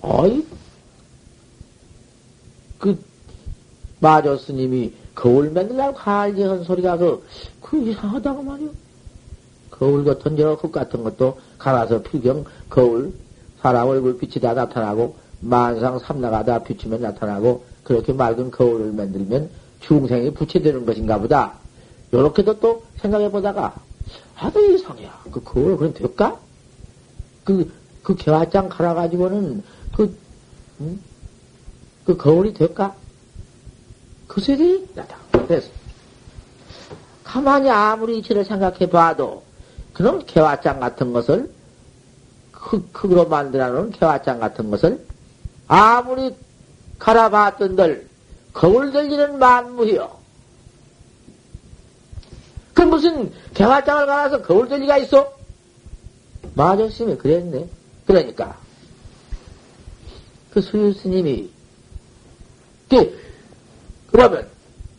어이, 그, 마저 스님이 거울 만들려고 가알지 한 소리가 그, 그 이상하다고 말이오. 거울 같은 저 흙 같은 것도 갈아서 필경 거울 사람 얼굴 빛이 다 나타나고 만상 삼나가 다 비추면 나타나고 그렇게 맑은 거울을 만들면 중생이 부채되는 것인가 보다. 요렇게도 또 생각해 보다가 아도 이상해. 그 거울 그럼 될까? 그, 그 개화장 갈아가지고는 그 응? 그 거울이 될까? 그 소리 나다. 그래서 가만히 아무리 이치를 생각해 봐도 그런 개화장 같은 것을 흙, 흙으로 만들어 놓은 개화장 같은 것을 아무리 갈아봤던들 거울 들리는 만무이요. 그 무슨 개화장을 갈아서 거울 들리가 있어? 마저씨이 그랬네. 그러니까 그 수유 스님이 그 그러면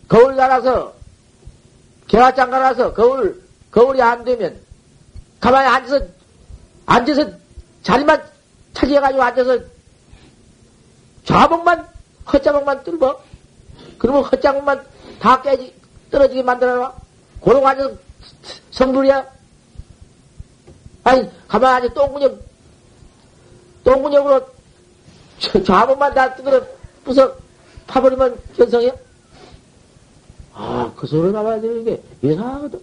거울 갈아서 개화장 갈아서 거울 거울이 안 되면 가만히 앉아서 앉아서 자리만 차지해가지고 앉아서 좌복만 헛자복만 뚫어 그러면 헛자복만 다 깨지 떨어지게 만들어놔 고로 앉아서 성불이야 아니 가만히 앉아 똥구녕 똥구녕으로 좌복만 다 뜯어 부서 파버리면 견성이야? 아, 그 소리 나와야 되는 게 이상하거든.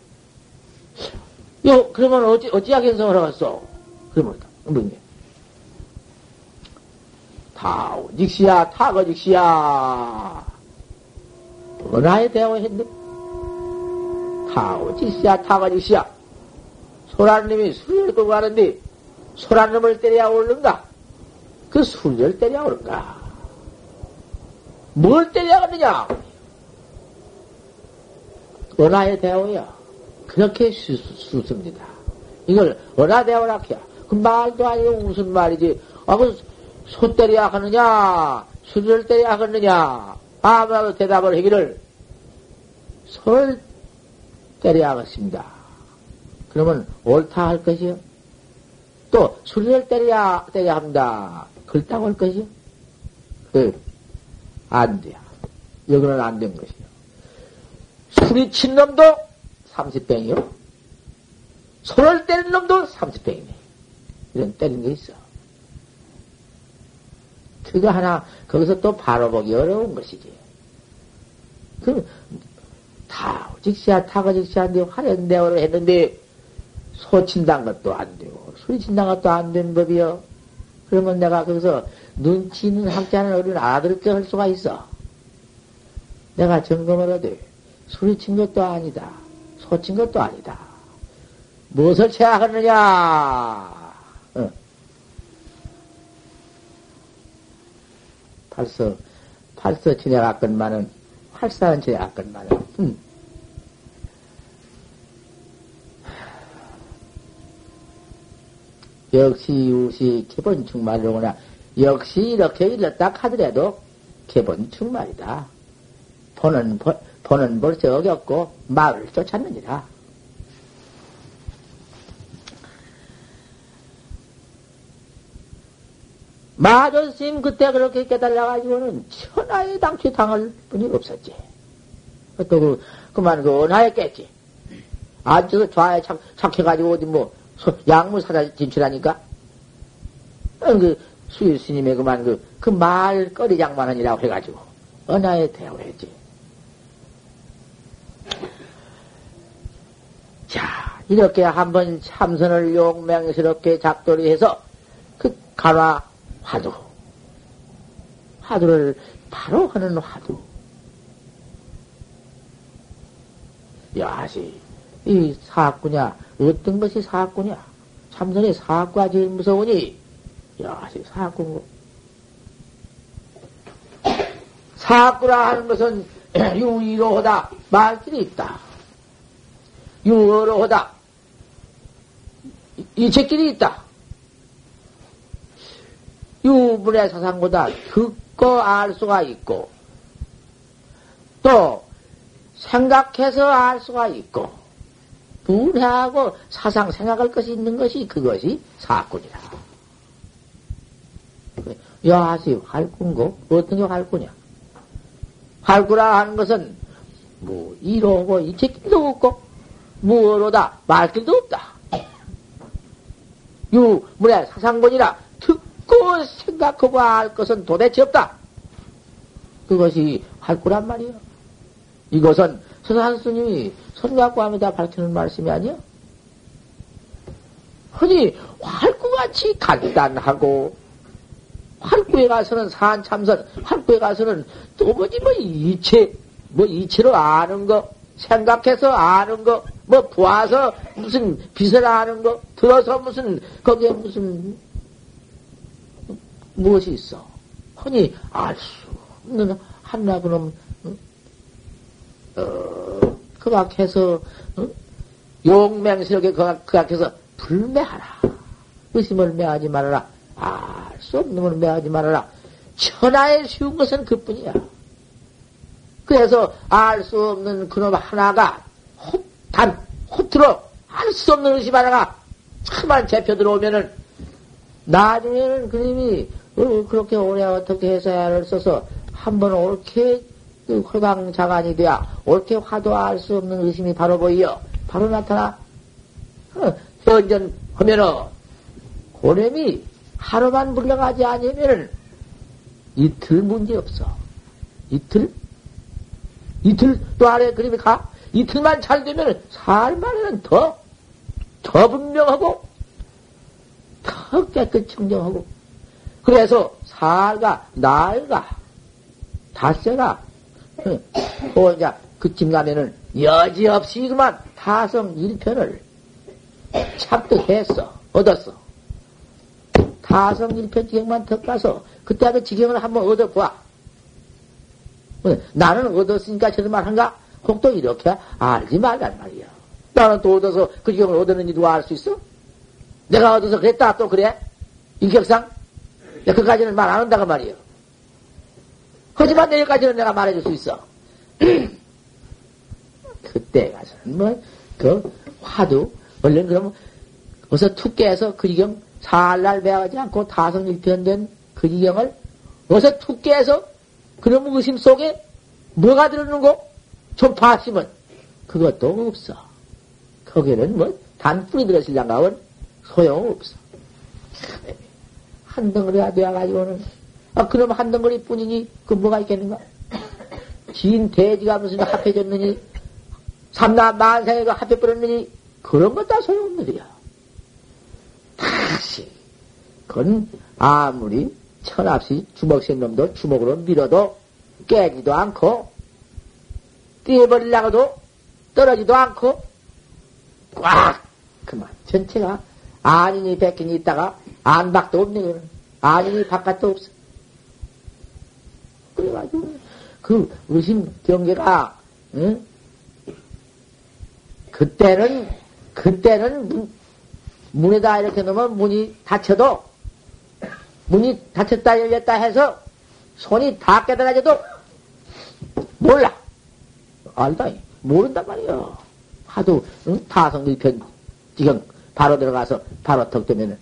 요, 그러면 어찌, 어찌야 견성을 하겠어? 그러면, 뭐냐. 타오, 직시야, 타거 직시야. 은하에 대화했는데, 타오, 직시야, 타거 직시야. 소라님이 술을 끌고 가는데, 소라님을 때려야 오는가? 그 술을 때려야 오는가? 뭘 때려야 하느냐? 원하의 대오야. 그렇게 수습니다. 이걸 해야. 그 말도 아니고 무슨 말이지. 아, 그, 소 때려야 하느냐? 수를 때려야 하느냐? 아무라도 대답을 하기를, 소를 때려야 하겠습니다. 그러면 옳다 할 것이요. 또, 수를 때려야, 때려야 합니다. 글다고 할 것이요. 그, 안 돼. 여기는 안 된 것이요. 술이 친 놈도 30병이요. 손을 때린 놈도 30병이네. 이런 때린 게 있어. 그거 하나, 거기서 또 바로 보기 어려운 것이지. 그, 다, 직시야, 타가 직시한데 화련대오를 했는데, 소 친단 것도 안 되고, 술이 친단 것도 안된 법이요. 그러면 내가 거기서 눈치 있는 학자는 어린 알아들을 할 수가 있어. 내가 점검을 하되, 술이 친 것도 아니다. 소친 것도 아니다. 무엇을 체하느냐? 어. 벌써, 벌써 지내갔건만은, 활사는 지내갔건만은, 음. 역시 이웃이 기본 충 말이로구나. 역시 이렇게 일렀다 하더라도 기본 충 말이다. 보는, 보, 보는 벌써 어겼고 마을을 쫓았느니라. 마존스님 그때 그렇게 깨달아가지고는 천하의 당치 당할 뿐이 없었지. 또 그, 그만 그 은하에 깼지. 앉아서 좌에 착, 착해가지고 어디 뭐, 약물 사다 진출하니까. 그 수일 스님의 그만 그, 그 말거리 장만원이라고 해가지고, 은하에 대우했지. 자, 이렇게 한번 참선을 용맹스럽게 작돌이 해서 그 간화 화두, 화두를 바로 하는 화두. 야시, 이 사학구냐, 어떤 것이 사학구냐? 참선의 사학구가 제일 무서우니, 야시, 사학구. 사학구라 하는 것은 유의로하다, 말길이 있다. 유어로 하다. 이책길이 있다. 유문의 사상보다 듣고 알 수가 있고, 또 생각해서 알 수가 있고, 분해하고 사상 생각할 것이 있는 것이 그것이 사건이다. 야시 활꾼고 어떤 게 활꾼이야? 활구라 하는 것은 뭐 이러고 이책길도 없고 무어로다 말길도 없다. 유 문의 사상본이라 듣고 생각하고 알 것은 도대체 없다. 그것이 활구란 말이요. 이것은 서산 스님이 손 갖고 하면다 밝히는 말씀이 아니야. 흔히 활구같이 간단하고 활구에 가서는 산참선, 활구에 가서는 또 뭐지, 뭐, 이체, 뭐, 이체로 아는 거, 생각해서 아는 거, 뭐, 보아서 무슨 빛을 아는 거, 들어서 무슨, 거기에 무슨, 무엇이 있어. 흔히 알 수 없는 한나그놈, 어, 그각해서, 어? 용맹스럽게 그각해서 불매하라. 의심을 매하지 말아라. 알 수 없는 걸 매하지 말아라. 천하에 쉬운 것은 그뿐이야. 그래서 알 수 없는 그놈 하나가 호, 단, 호트로 알 수 없는 의심 하나가 참만 잡혀 들어오면은 나중에는 그님이 어, 그렇게 오래 어떻게 해서야를 써서 한번 옳게 홀광자간이 돼야 옳게 화도할 수 없는 의심이 바로 보여 바로 나타나. 어, 현전 하면은 고렘이 하루만 물러가지 않으면은 이틀 문제 없어. 이틀 이틀 또 아래 그림이 가 이틀만 잘 되면 살만에는 더, 더 분명하고, 더 깨끗 청정하고, 그래서 살가, 날가, 닷새가, 또 이제 그쯤 가면은 여지없이 그만 타성 일편을 착득했어, 얻었어. 타성 일편 지경만 더 가서 그때 그 지경을 한번 얻어보아. 나는 얻었으니까 저런 말 한가? 혹도 이렇게 알지 말란 말이야. 나는 또 얻어서 그 지경을 얻었는지 누가 알 수 있어? 내가 얻어서 그랬다 또 그래? 인격상? 야, 그까지는 말 안 한다고 말이야. 하지만 내일까지는 내가 말해줄 수 있어. 그때 가서는 뭐, 그, 화두, 얼른 그러면, 어서 툭 깨서 그 지경 살날 배하지 않고 다성일편된 그 지경을 어서 툭 깨서 그런 의심 속에 뭐가 들어있는 거? 좀 봤으면 그것도 없어. 거기는 뭐 단뿌리 들었을랑가 하면 소용없어. 한 덩어리가 되어가지고는 아, 그놈 한 덩어리 뿐이니 그 뭐가 있겠는가? 진 돼지가 무슨 합해졌느니 삼남 만상에가 합해버렸느니 그런 것다 일이야. 다시 그건 아무리 천합시 주먹 센 놈도 주먹으로 밀어도 깨지도 않고 뛰어버리려고도 떨어지도 않고 꽉! 그만. 전체가 아니니 백인이 있다가 안박도 없네. 그는 아니니 바깥도 없어. 그래가지고 그 의심 경계가 응? 그때는 그때는 문, 문에다 이렇게 놓으면 문이 닫혀도 문이 닫혔다 열렸다 해서 손이 다 깨달아져도 몰라 알다. 모른단 말이야. 하도, 응? 타성 일편, 지금, 바로 들어가서, 바로 턱 되면은,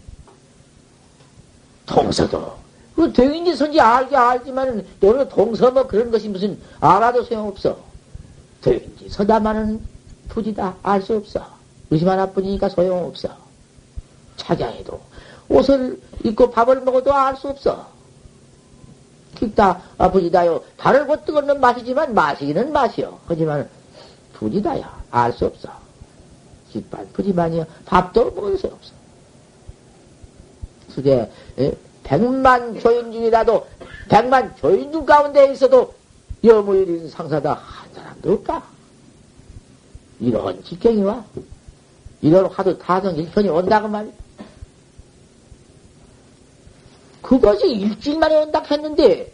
통서도, 그 되인지 선지 알게 알지만은, 또는 통서 뭐 그런 것이 무슨, 알아도 소용없어. 되인지 서다마는 부지다. 알 수 없어. 의심 하나뿐이니까 소용없어. 차장해도, 옷을 입고 밥을 먹어도 알 수 없어. 깊다, 아, 부지다요. 다를고 뜨거운 맛이지만 마시기는 맛이요. 하지만 부지다야. 알수 없어. 깊반 부지만이요. 밥도 먹을 수 없어. 그게, 백만 조인 중이라도, 백만 조인 중 가운데 있어도 여무일인 상사다 한 사람도 없다. 이런 직경이 와. 이런 화두 타성 일편이 온다고 말이야. 그것이 일주일 만에 온다 했는데,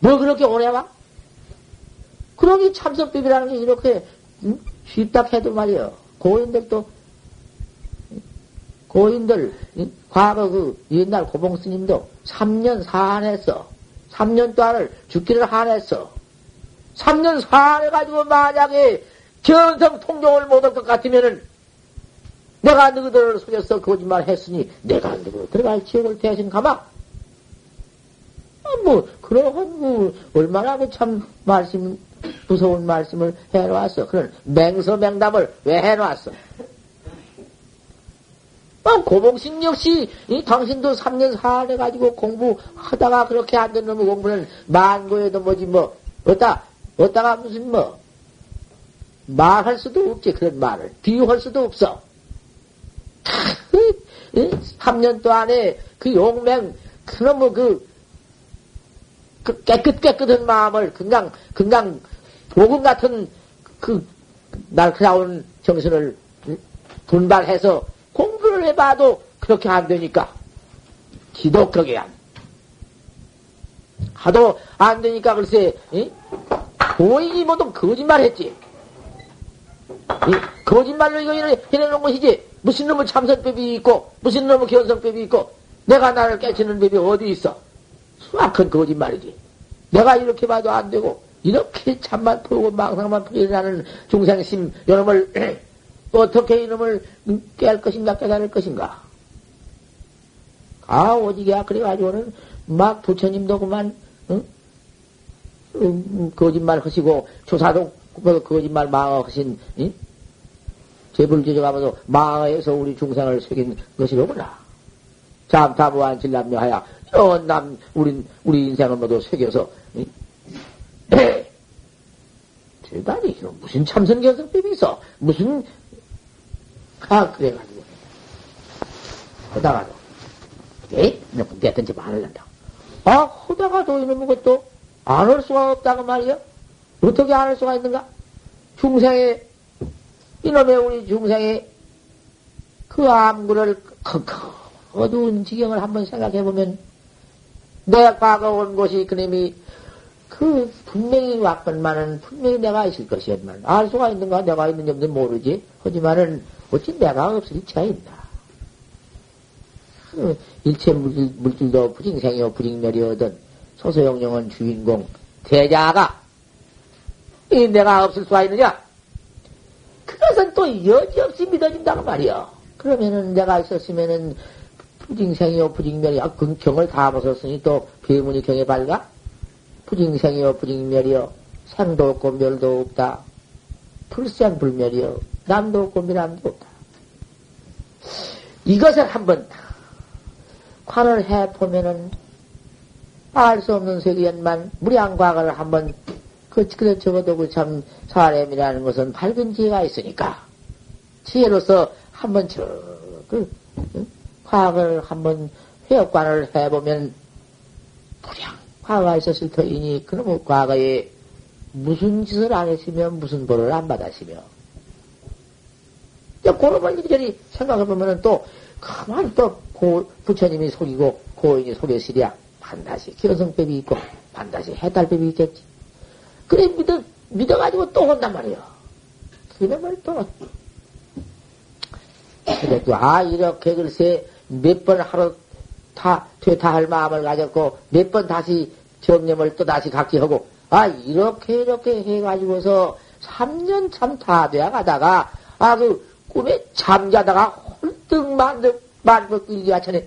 뭐 그렇게 오래 와? 그러기 참선법이라는 게 이렇게, 응? 쉽다 해도 말이요. 고인들도, 고인들, 과거 그 옛날 고봉 스님도 3년 사안했어. 3년 동안을 죽기를 한했어. 3년 사안해가지고 만약에 견성 통종을 못할 것 같으면은 내가 너희들을 속여서 거짓말 했으니 내가 너희 들어갈 지옥을 대신 가마. 아, 뭐, 그러한, 뭐, 얼마나 그 참 말씀, 무서운 말씀을 해놓았어. 그런 맹서맹답을 왜 해놓았어? 아, 고봉신 역시, 이 당신도 3년 4년 해가지고 공부하다가 그렇게 안 되는 공부는 만고에도 뭐지, 뭐, 어디다, 어디다가 무슨 뭐, 말할 수도 없지, 그런 말을. 비유할 수도 없어. 3년 동안에 그 용맹 그놈의 그, 그 깨끗 깨끗한 마음을 건강 건강 복음 같은 그 날카로운 정신을 분발해서 공부를 해봐도 그렇게 안 되니까 기독하게 안. 하도 안 되니까 글쎄 이? 고인이 뭐든 거짓말 했지. 거짓말로 이거 해내는 것이지. 무슨 놈의 참선법이 있고, 무슨 놈의 견성법이 있고, 내가 나를 깨치는 법이 어디 있어? 수악한 거짓말이지. 내가 이렇게 봐도 안 되고, 이렇게 참만 풀고 망상만 풀이라는 중생심, 여러분을, 어떻게 이놈을 깨할 것인가, 깨달을 것인가? 아, 오지게야. 그래가지고는 막 부처님도 그만, 응? 음, 거짓말 하시고, 조사도 그 거짓말 망하신, 응? 재불제조가면서 망하에서 우리 중생을 새긴 것이로구나. 잠타부한 진남녀 하야. 이런 남 우리 우리 인생을 모두 새겨서 대단히 무슨 참선견성법이 있어? 무슨 아 그래가지고. 하다가도 에이 됐든지 말을 한다. 아 하다가도 이놈의 것도 안할 수가 없다고 말이야? 어떻게 안할 수가 있는가? 중생의 이놈의 우리 중생의 그 암구를 크 어두운 지경을 한번 생각해 보면 내 과거 온 곳이 그놈이 그 분명히 왔건만은 분명히 내가 있을 것이었만. 알 수가 있는가 내가 있는지 없는지 모르지. 하지만은 어찌 내가 없을 리치가 있나? 그 일체 물질, 물질도 부징생이요 부징멸이거든 소소영령은 주인공 대자가 이 내가 없을 수가 있느냐 그것은 또 여지없이 믿어진다고 말이야 그러면은 내가 있었으면은 부징생이요 부징멸이요. 그 경을 다 벗었으니 또 비문이 경에 밝아? 부징생이요 부징멸이요. 생도 없고 멸도 없다. 불생불멸이요. 남도 없고 미남도 없다. 이것을 한번 관을 해보면은 알 수 없는 세계연만 무량과거를 한번 그, 그래 적어도 그 참 사람이라는 것은 밝은 지혜가 있으니까. 지혜로서 한번 저, 그, 응? 과학을 한번 회역관을 해보면 무량 과거가 있었을 터이니 그놈의 과거에 무슨 짓을 안 했으면 무슨 벌을 안 받았으며. 그놈을 이리저리 생각해보면 또 가만 또 고, 부처님이 속이고 고인이 속였으랴. 반드시 기원성법이 있고 반드시 해탈법이 있겠지 그래 믿어 믿어가지고 또 온단 말이야. 그놈을 또. 그래도 아 이렇게 글쎄 몇 번 하루 다, 퇴타할 마음을 가졌고, 몇 번 다시 정념을 또 다시 갖게 하고, 아, 이렇게, 이렇게 해가지고서 3년 참 다 돼야 가다가, 아, 그, 꿈에 잠자다가 홀뜩 만득, 길기가 전에,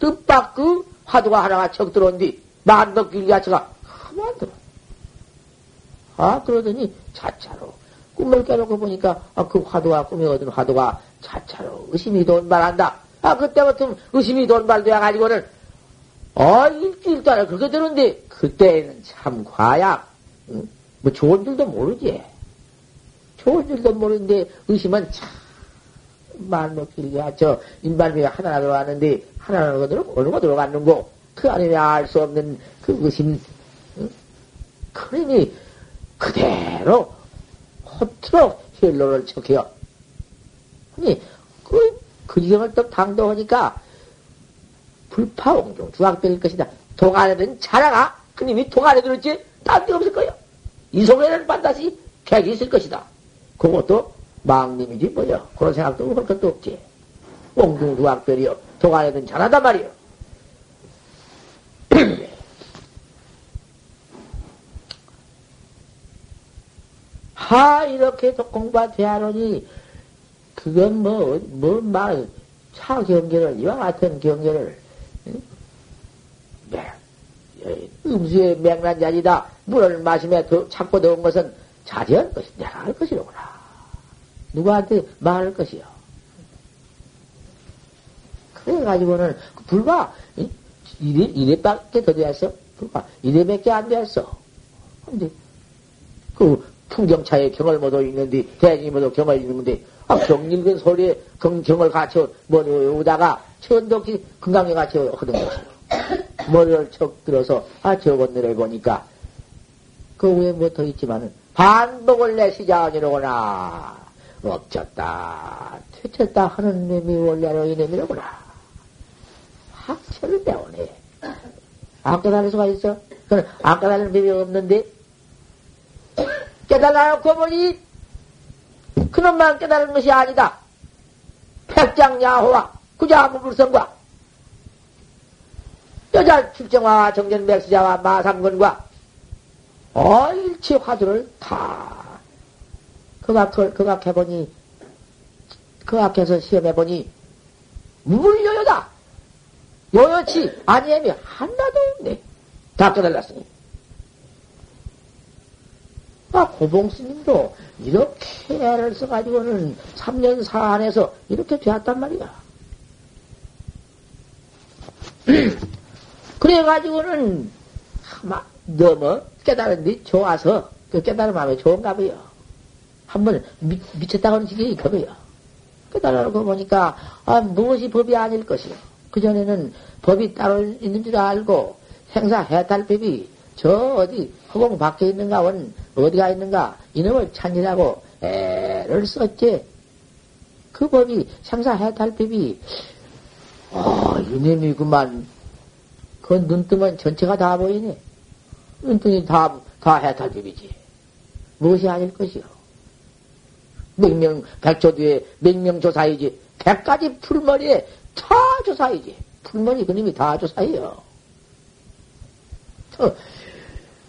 뜻밖 그 화두가 하나가 척 들어온 뒤, 길기가 처가 하나 들어. 아, 그러더니 자차로 꿈을 깨놓고 보니까, 아, 그 화두가, 꿈에 얻은 화두가 자차로 의심이 돈말한다. 아, 그때부터 의심이 돈발되어 가지고는, 어, 일주일 동안 그렇게 되는데, 그때는 참 과약, 응? 뭐 좋은 줄도 모르지. 좋은 줄도 모르는데, 의심은 참, 말못 길게, 저, 인발미가 하나 들어왔는데, 하나는 어디로, 어디로 들어갔는고, 그 안에 알 수 없는 그 의심, 응? 그러니, 그대로, 허투루 헬로를 척해요. 아니, 그, 그 지경을 또 당도하니까 불파옹종 중학별일 것이다. 동안에든 자라가 그님이 동안에 들었지 딴 데 없을 거야. 이 속에는 반드시 객이 있을 것이다. 그것도 망님이지 뭐야. 그런 생각도 할 것도 없지. 옹중 중학별이여 동안에든 잘하단 말이여. 하 이렇게 공부가 되하노니 그건 뭐, 뭐 말, 차 경계를, 이와 같은 경계를, 네. 음수의 맹란 자리다. 물을 마시며 더, 찾고 더운 것은 자제할 것이, 내가 할 것이로구나. 누구한테 말할 것이요. 그래가지고는, 불과, 이래, 이래밖에 더 되었어? 불과, 이래밖에 안 되었어. 근데, 그, 풍경차에 경을 모두 있는데, 대중이 모두 경을 있는데, 아, 경일근 소리에 경, 경을 갖춰, 뭐, 오다가, 천덕지 건강에 갖춰 하던 것이요. 머리를 척 들어서, 아, 저건 노를 보니까, 그 위에 뭐더 있지만은, 반복을 내 시작이로구나. 엎쳤다, 퇴쳤다 하는 놈이 원래로 이놈이로구나. 학철을 배우네. 안 깨달을 수가 있어? 그건 안 깨달는 법이 없는데, 깨달아놓고 보니, 그놈만 깨달은 것이 아니다. 백장야호와 구자무불성과 여자 출정화와 정전백시자와 마삼근과 얼치 화두를 다 그각, 그각 해보니, 그각해서 시험해보니, 물요요다! 요요치 아니하면 하나도 없네. 다 깨달았으니. 아, 고봉 스님도 이렇게 애를 써가지고는 3년 사 안에서 이렇게 되었단 말이야. 그래가지고는 아마 너무 깨달은 데 좋아서 그 깨달은 마음에 좋은가 봐요. 한번 미, 미쳤다고는 지경이 겁이요. 깨달아놓고 보니까 아, 무엇이 법이 아닐 것이요. 그전에는 법이 따로 있는 줄 알고 행사 해탈법이 저 어디 허공 밖에 있는가 원 어디가 있는가 이놈을 찾으라고 애를 썼지. 그 법이 상사 해탈법이 아 이놈이구만. 그 눈뜨면 전체가 다 보이네. 눈 뜨니 다, 다 해탈법이지. 무엇이 아닐 것이요. 맹명, 백조 뒤에 맹명조사이지. 백가지 풀머리에 다 조사이지. 풀머리 그놈이 다 조사이요.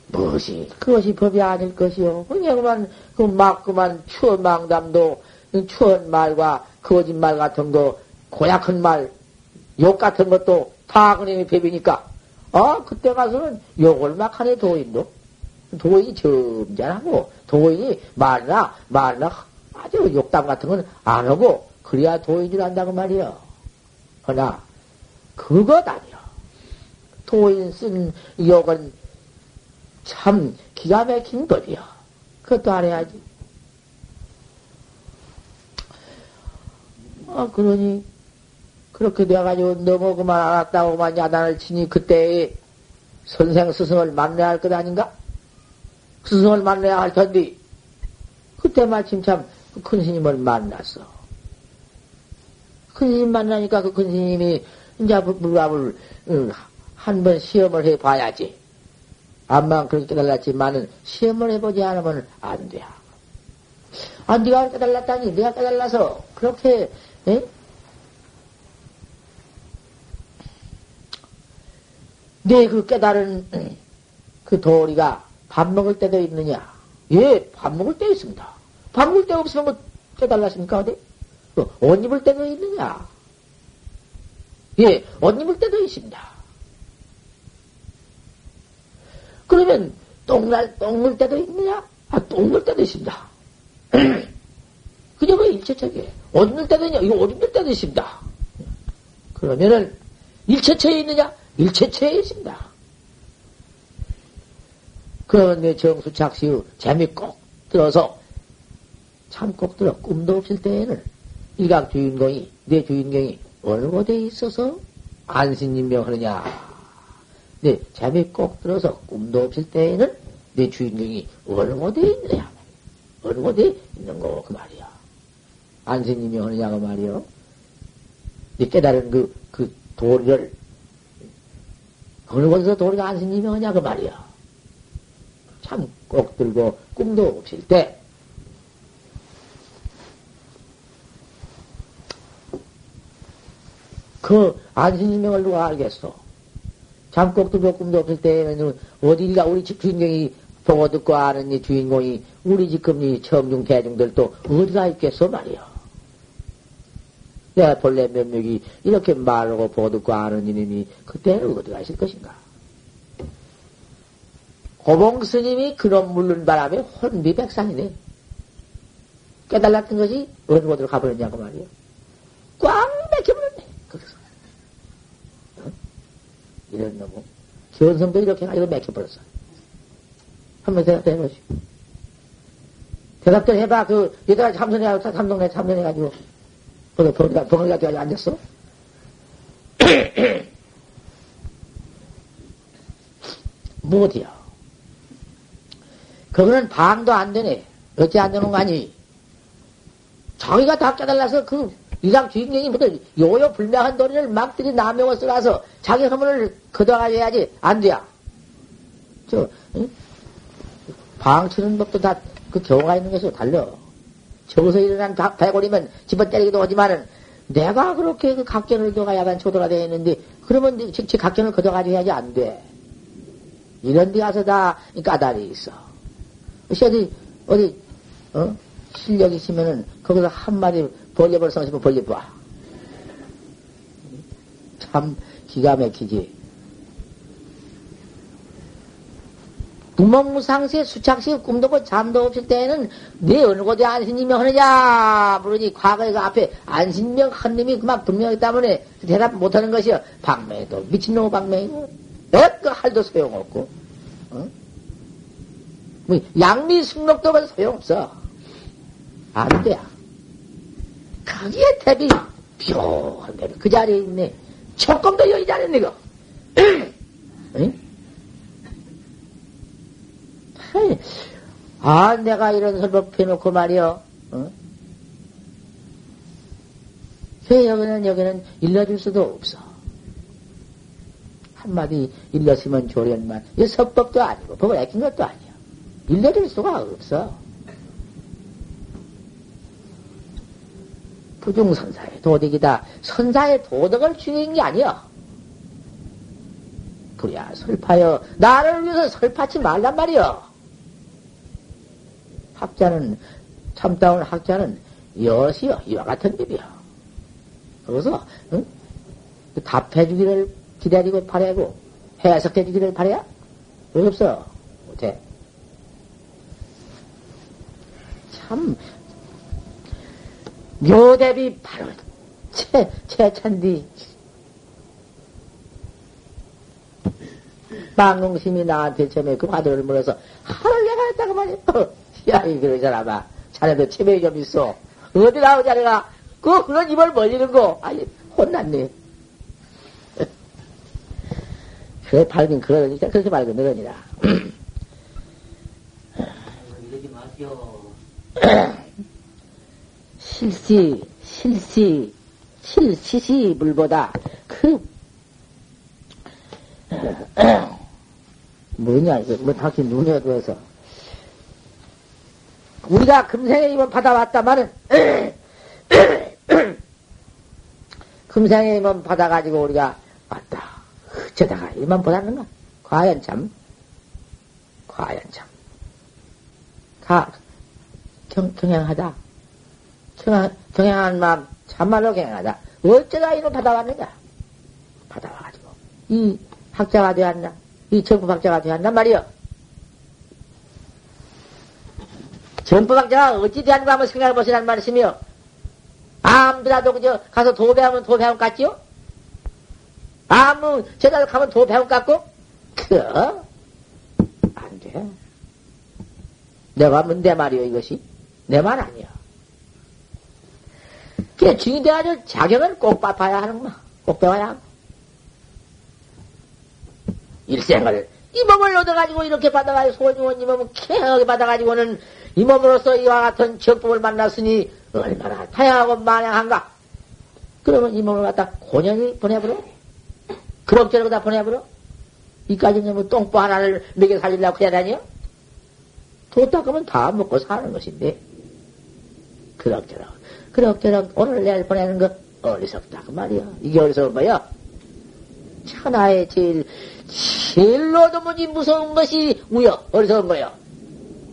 무엇이 그것이 법이 아닐 것이요. 그냥 그만 그막 그만 추언망담도 추언 말과 거짓말 같은 거 고약한 말, 욕 같은 것도 다 그놈이 법이니까. 아 그때 가서는 욕을 막 하네 도인도. 도인이 점잖하고 도인이 말이나 말이나 아주 욕담 같은 건 안 하고 그래야 도인 줄 안다고 말이요. 허나 그것 아니요. 도인 쓴 욕은 참 기가 막힌 법이요. 그것도 알아야지. 아, 그러니, 그렇게 돼가지고 너무 그만 알았다고만 야단을 치니 그때 선생 스승을 만나야 할 것 아닌가? 스승을 만나야 할 텐데, 그때 마침 참 큰 스님을 만났어. 큰 스님 만나니까 그 큰 스님이 이제 물감을 한 번 시험을 해 봐야지. 암만 그렇게 깨달았지만은 시험을 해보지 않으면 안 돼. 아, 네가 깨달았다니, 네가 깨달아서 그렇게, 에? 네그 깨달은 그 도리가 밥 먹을 때도 있느냐? 예, 밥 먹을 때 있습니다. 밥 먹을 때 없으면 뭐 깨달았습니까? 어디? 그옷 입을 때도 있느냐? 예, 옷 입을 때도 있습니다. 그러면 똥날, 똥물 때도 있느냐? 아, 똥물 때도 있습니다. 그냥 왜 일체적이에요? 옷 입을 때도 있냐? 이거 옷 입을 때도 있습니다. 그러면은 일체처에 있느냐? 일체처에 있습니다. 내 정수착시 재미 꼭 들어서 참 꼭 들어 꿈도 없을 때에는 일각 주인공이 내 주인공이 어느 곳에 있어서 안신인명 하느냐 네, 잠이 꼭 들어서 꿈도 없을 때에는 내 주인공이 어느 곳에 있느냐. 어느 곳에 있는 거, 그 말이야. 안생님이 어느냐고 말이요. 이 깨달은 그, 그 도리를, 어느 곳에서 도리가 안생님이 어느냐, 그 말이야. 참 꼭 들고 꿈도 없을 때, 그 안신님명을 누가 알겠어? 잠꼭도 조금도 없을 때에는 어디가 우리 집 주인공이 보고 듣고 아는 이 주인공이 우리 집 금리 청중 대중들도 어디가 있겠어 말이야. 내가 본래 면목이 이렇게 말하고 보고 듣고 아는 이놈이 그때는 어디가 있을 것인가? 고봉 스님이 그런 물른 바람에 혼비백산이네. 깨달았던 것이 어느 곳으로 가버렸냐고 말이야. 꽉 막혀버렸네. 이런 놈은 견성도 이렇게 가지고 맥혀버렸어. 한번 대답해 보시오. 대답 좀 해봐. 그, 여자가 참선해가지고, 삼동네 참선해가지고, 거기 벙어리가, 벙어리가 돼가지고 앉았어? 못해요. 그거는 방도 안 되네. 어찌 안 되는 거 아니? 자기가 다 깨달아서 그 이상 주인공이부터 요요 불명한 도리를 막 들이 남용을 써가서 자기 허물을 걷어가야지 안 돼야. 저, 응? 방 치는 법도 다 그 경우가 있는 것으로 달려. 저기서 일어난 배고리면 집어 때리기도 하지만은 내가 그렇게 그 각견을 둬가야만 초도가 되어 있는데 그러면 즉시 각견을 걷어가져야지 안 돼. 이런 데 가서 다 까다리 있어. 어디, 어디, 어? 실력 있으면은 거기서 한마디 벌려볼 수 있으면 벌려봐. 참 기가 막히지. 무멍무상세 수착시 꿈도 없고 잠도 없을 때에는 내 어느 곳에 안신이명 하느냐 물으니 과거에 그 앞에 안신명 한 놈이 그만 분명히 때문에 대답 못하는 것이여 방맹도 미친놈 방맹이고 내그 할도 소용없고 어? 뭐 양미 승록도 그 소용없어 안 돼. 거기에 대비 묘한 대비 그 자리에 있네 조금도 여기 자리에 있네 거 응? 아, 내가 이런 설법 해놓고 말이여. 어? 왜 여기는, 여기는 일러줄 수도 없어. 한마디 일렀으면 조련만. 이 설법도 아니고, 법을 애낀 것도 아니야. 일러줄 수가 없어. 부중선사의 도덕이다. 선사의 도덕을 죽인 게 아니야. 그래야 설파여. 나를 위해서 설파치 말란 말이여. 학자는, 참다운 학자는 여시여, 이와 같은 법이야. 그래서, 응? 그 답해주기를 기다리고 바라고, 해석해주기를 바래야? 왜 없어? 못해. 참, 묘대비 바로, 채, 채찬디. 망공심이 나한테 처음에 그 화두를 물어서, 하를 내가 했다고 말이야. 야, 이 그런 사람아. 자네도 치매이 좀 있어. 어디 나오, 자네가. 그, 그런 입을 벌리는 거. 아니, 혼났네. 그래, 밝은 그러니까 그렇게 밝은 그러니라. 이러지 마시오. 실시, 실시, 실시시 물보다 그, 뭐냐, 이거, 뭐, 당신 눈에 들어서. 우리가 금생에 임원 받아왔다마는, 금생에 임원 받아가지고 우리가 왔다. 어쩌다가 일만 받았는가? 과연 참, 과연 참. 가, 경, 경향하다. 경향, 경향한 마음, 참말로 경향하다. 어쩌다 이걸 받아왔느냐? 받아와가지고. 이 학자가 되었나? 이 정법학자가 되었나 말이여. 전법학자가 어찌 되었는가 한번 생각해 보시란 말씀이요. 아무데라도 그저 가서 도 배우면 도 배운 같지요? 아무 제자들 가면 도 배운 같고? 그, 안 돼. 내가 하면 내 말이요, 이것이. 내 말 아니야. 그게 돼가지고 자격을 꼭 봐야 하는구만. 꼭 배워야 하고. 일생을, 이 몸을 얻어가지고 이렇게 받아가지고 소중한 이 몸을 쾌하게 받아가지고는 이 몸으로서 이와 같은 정법을 만났으니 얼마나 다양하고 만양한가? 그러면 이 몸을 갖다 고년히 보내버려? 그럭저럭 다 보내버려? 이까지는 뭐 똥보 하나를 먹여 살리려고 그래야 다니요? 돈 닦으면 다 먹고 사는 것인데. 그럭저럭. 그럭저럭 오늘 내일 보내는 거 어리석다. 그 말이야. 이게 어리석은 거야? 천하의 제일, 제일로 도 무지 무서운 것이 우여. 어리석은 거야.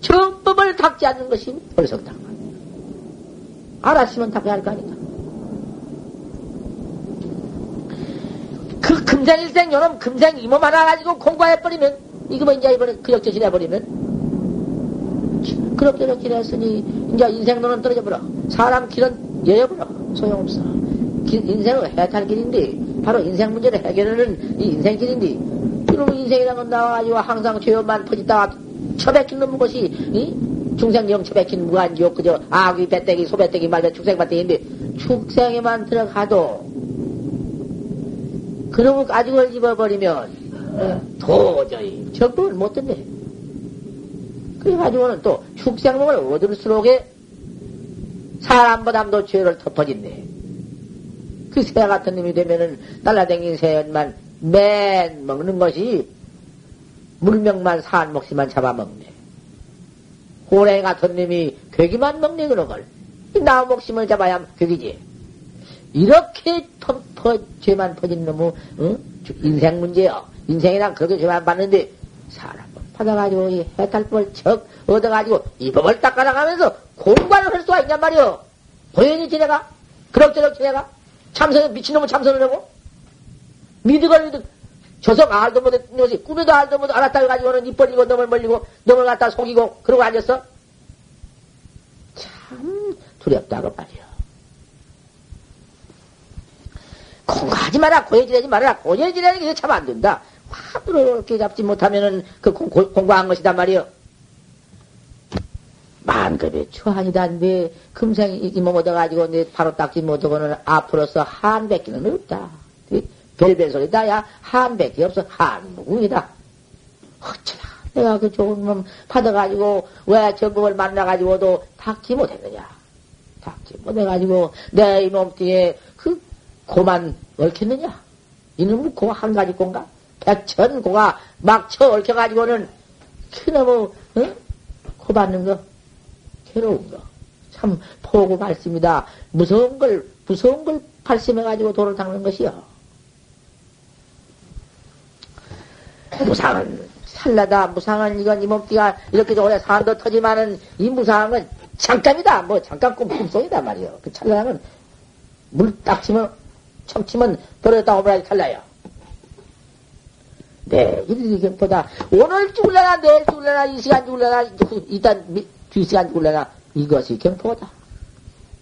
정법을 닦지 않는 것이 어리석다. 알았으면 닦아야 할 거 아닌가. 그 금생일생 요놈 금생 이몸 하나 가지고 공부해버리면, 이거 뭐 이제 이번에 그역저실 해버리면, 이렇게 했으니, 이제 인생론은 떨어져 버려. 사람 길은 여여버려. 소용없어. 길, 인생은 해탈 길인데, 바로 인생 문제를 해결하는 이 인생 길인데, 이놈 인생이라는 건 나와가지고 항상 죄업만 퍼짓다가 처박힌 놈 것이, 이? 중생령 처박힌 무한지옥, 그저, 아귀, 배때기, 소배때기, 말배, 축생배때기인데, 축생에만 들어가도, 그놈을 가지고 집어버리면, 도저히 적응을 못 듣네. 그래가지고는 또 축생목을 얻을수록에 사람보다도 죄를 덮어진네. 그 새 같은 놈이 되면은 날라댕긴 새만 맨 먹는 것이 물명만 산 몫이만 잡아먹네. 호랭이 같은 놈이 괴기만 먹네, 그런 걸. 나무 목심을 잡아야 괴기지. 이렇게 퍼, 퍼, 죄만 퍼진 놈의, 어? 인생 문제요. 인생이란 그렇게 죄만 받는데, 사람을 받아가지고, 이 해탈법을 척 얻어가지고, 이 법을 닦아나가면서 공부를 할 수가 있냔 말이요. 고연히 지내가? 그럭저럭 지내가? 참선, 미친놈은 참선을 하고? 미득을 미득, 저석 알도 못했던 것이 꿈에도 알도 못 알았다 해가지고는 입 벌리고 넘을 벌리고 넘을 갖다 속이고 그러고 앉았어? 참 두렵다고 말이야. 공부하지 마라, 고해지내지 말아라. 고해지내는 게 참 안 된다. 화두를 잡지 못하면은 그 공, 공부한 것이단 말이요. 만급의 추한이다인데 금생이 이몸 얻어가지고 내 바로 닦지 못하고는 앞으로서 한 백기는 없다. 별별 소리다. 야 한 백기 없어. 한무궁이다. 어쩌나 내가 그 좋은 놈 받아가지고 왜 전국을 만나가지고도 닦지 못했느냐. 닦지 못해가지고 내 이몸 뒤에 그 고만 얽혔느냐? 이놈은 고한 가지 고인가? 백천 고가 막 쳐 얽혀가지고는 그놈의 어? 고 받는 거 괴로운 거. 참 포고 말씀이다. 무서운 걸 무서운 걸 발심해가지고 돌을 닦는 것이요. 무상은 살라다. 무상은 이건 이 몸띠가 이렇게 오래 산도 터지만은 이 무상은 잠깐이다. 뭐 잠깐 꿈 꿈속이다 말이요. 그 찰나는 물 딱 치면 청치면 버렸다 오므라지 탈라요. 내일 이경보다 오늘 죽을래나 내일 죽을래나 이 시간 죽을래나 일단 두 시간 죽을래나 이것이 경포다.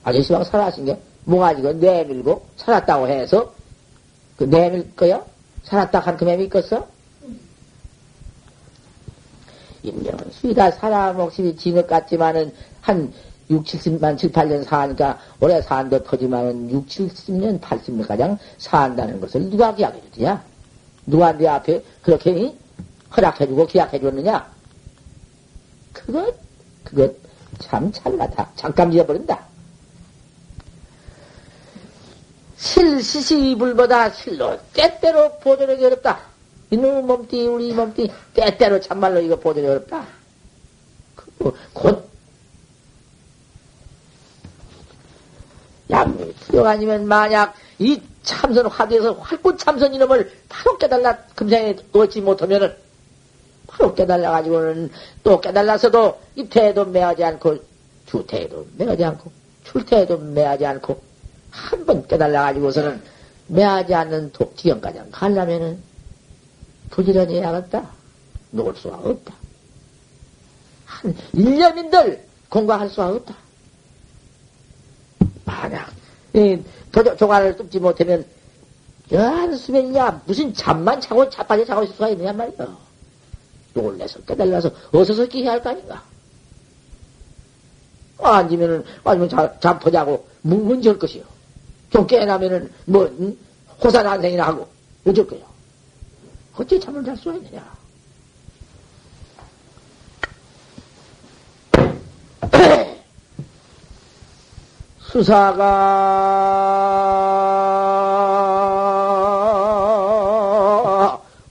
아저씨방 살아신 게 몽아지고 내밀고 살았다고 해서 그 내밀 거야? 살았다 한 금에 믿겠어? 인명은 수이다 사람 몫이 진흙 같지만은 한 6, 70만, 7, 8년 사니까 올해 산도 터지만은 6, 70년, 80년 가량 산다는 것을 누가 기약해 주느냐? 누가 내 앞에 그렇게 허락해주고 기약해줬느냐? 그것, 그것 참 찰나다. 잠깐 잊어버린다. 실, 시시 불보다 실로 때때로 보존하기 어렵다. 이놈의 몸띠, 우리 몸띠, 때때로 참말로 이거 보존이 어렵다. 곧 양이 투영 아니면 만약 이 참선 화두에서 활꽃 참선 이놈을 바로 깨달라 금생에 얻지 못하면은 바로 깨달아가지고는 또 깨달아서도 입태에도 매하지 않고 주태에도 매하지 않고 출태에도 매하지 않고 한 번 깨달아가지고서는 매하지 않는 지경까지 가려면은 부지런히 해야겠다. 놓을 수가 없다. 한 1년인들 공부할 수가 없다. 만약 이 조가를 뚫지 못하면 한수면이냐 무슨 잠만 자고 자빠져 자고 있을 수가 있느냐 말이야. 놀래서 깨달아서 어서서 끼해야 할 거 아닌가. 앉으면은 아니면 잠퍼 자고 문문지할 것이요. 좀 깨나면은 뭐 응? 호산한생이나 하고 어쩔 거요. 어떻게 잠을 잘 수가 있느냐. 수사가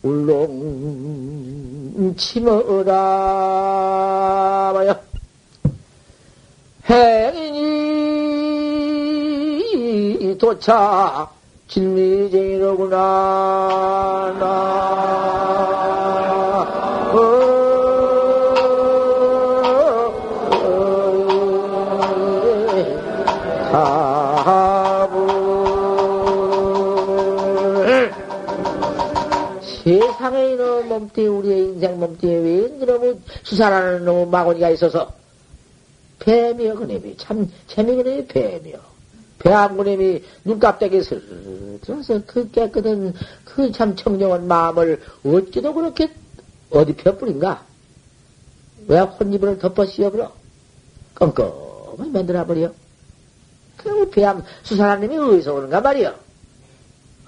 울렁 치머라 봐요. 행인이 도착 진미쟁이로구나 나. 몸띠, 우리의 인생 몸띠에 왜 이놈의 수사라는 놈의 마구니가 있어서 뱀이여, 그놈이. 참, 재미 그놈이 뱀이여. 배암 그놈이 눈갑대기 슬들어서 그 깨끗한, 그 참 청정한 마음을 어찌도 그렇게 어디 펴뿌린가? 왜 혼입을 덮어 씌워버려? 껌껌히 만들어버려? 그리고 배암 수사라는 놈이 어디서 오는가 말이여?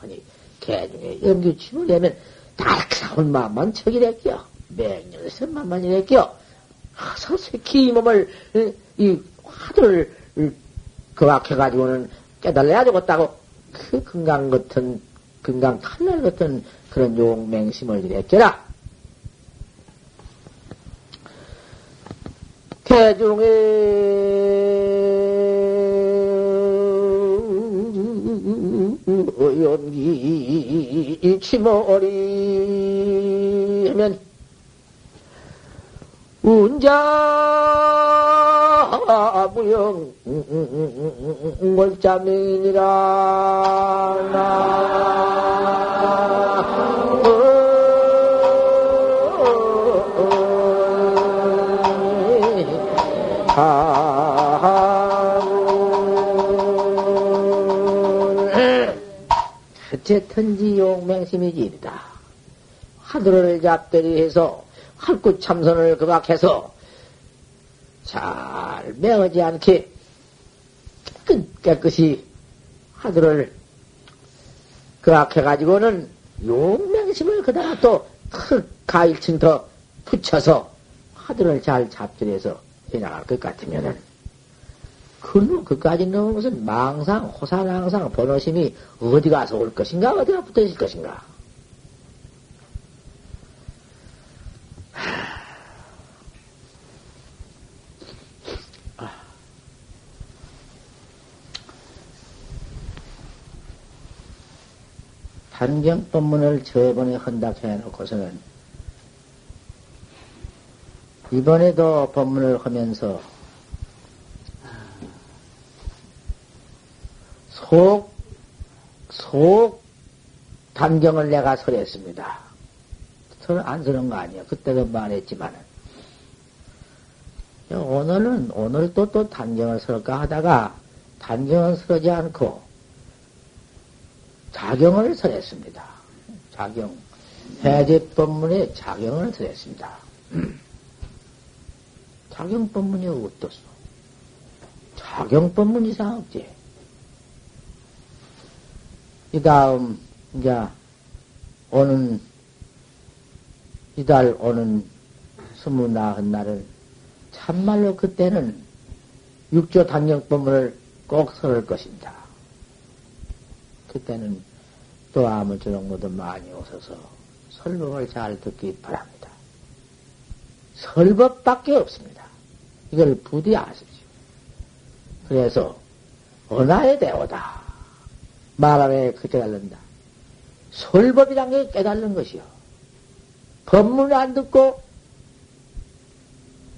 아니, 개중에 염규침을 내면 달사운 마음만 척이랬겨. 맹렬선만만 이랬겨. 서색히 이 몸을, 이 화두를 거악해가지고는 깨달아야 되겠다고 그 건강 같은, 건강 칼날 같은 그런 용맹심을 이랬겨라. 대중 의 연기 치머리 하면 운자 무영 월자명이니라 어쨌든지 용맹심이지이다. 하늘을 잡대리 해서 할구 참선을 그각해서 잘 매어지 않게 깨끗이 하늘을 그악해가지고는 용맹심을 그다가 또흙 가일층 더 붙여서 하늘을 잘 잡들여서 해나갈 것 같으면은 그로 그까지 넣은 것은 망상, 호산항상, 번호심이 어디 가서 올 것인가, 어디가 붙어 있을 것인가. 단경법문을 저번에 헌답해 놓고서는 이번에도 법문을 하면서 속, 속 단경을 내가 설했습니다. 저는 안 서는 거 아니야. 그때도 말했지만은. 오늘은, 오늘 또 또 단경을 설까 하다가 단경을 설지 않고 자경을 설했습니다. 자경. 해제법문에 자경을 설했습니다. 자경법문이 어떻소? 자경법문 이상 없지. 이 다음, 이제, 오는, 이달 오는 스무 나흔 날은 참말로 그때는 육조 단경법문을 꼭 설을 것입니다. 그때는 또 아무쪼록 모두 많이 오셔서 설법을 잘 듣기 바랍니다. 설법밖에 없습니다. 이걸 부디 아십시오. 그래서 언하에 대오다. 말하에 그 깨달는다. 설법이란 게 깨달는 것이요. 법문을 안 듣고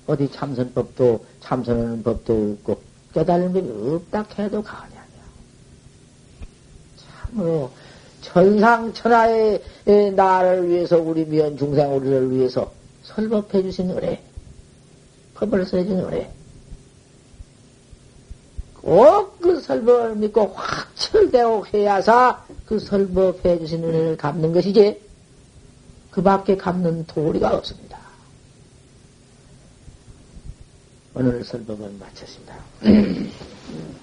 어디 참선법도 참선하는 법도 없고 깨달는 법이 없다 해도 아니야. 참으로 천상천하의 나를 위해서 우리 미연 중생 우리를 위해서 설법해 주신 은혜, 법을 써준 은혜. 꼭그 설법을 믿고 확철되고 해야사 그 설법해 주신 은혜를 갚는 것이지 그 밖에 갚는 도리가 없습니다. 오늘 설법은 마쳤습니다.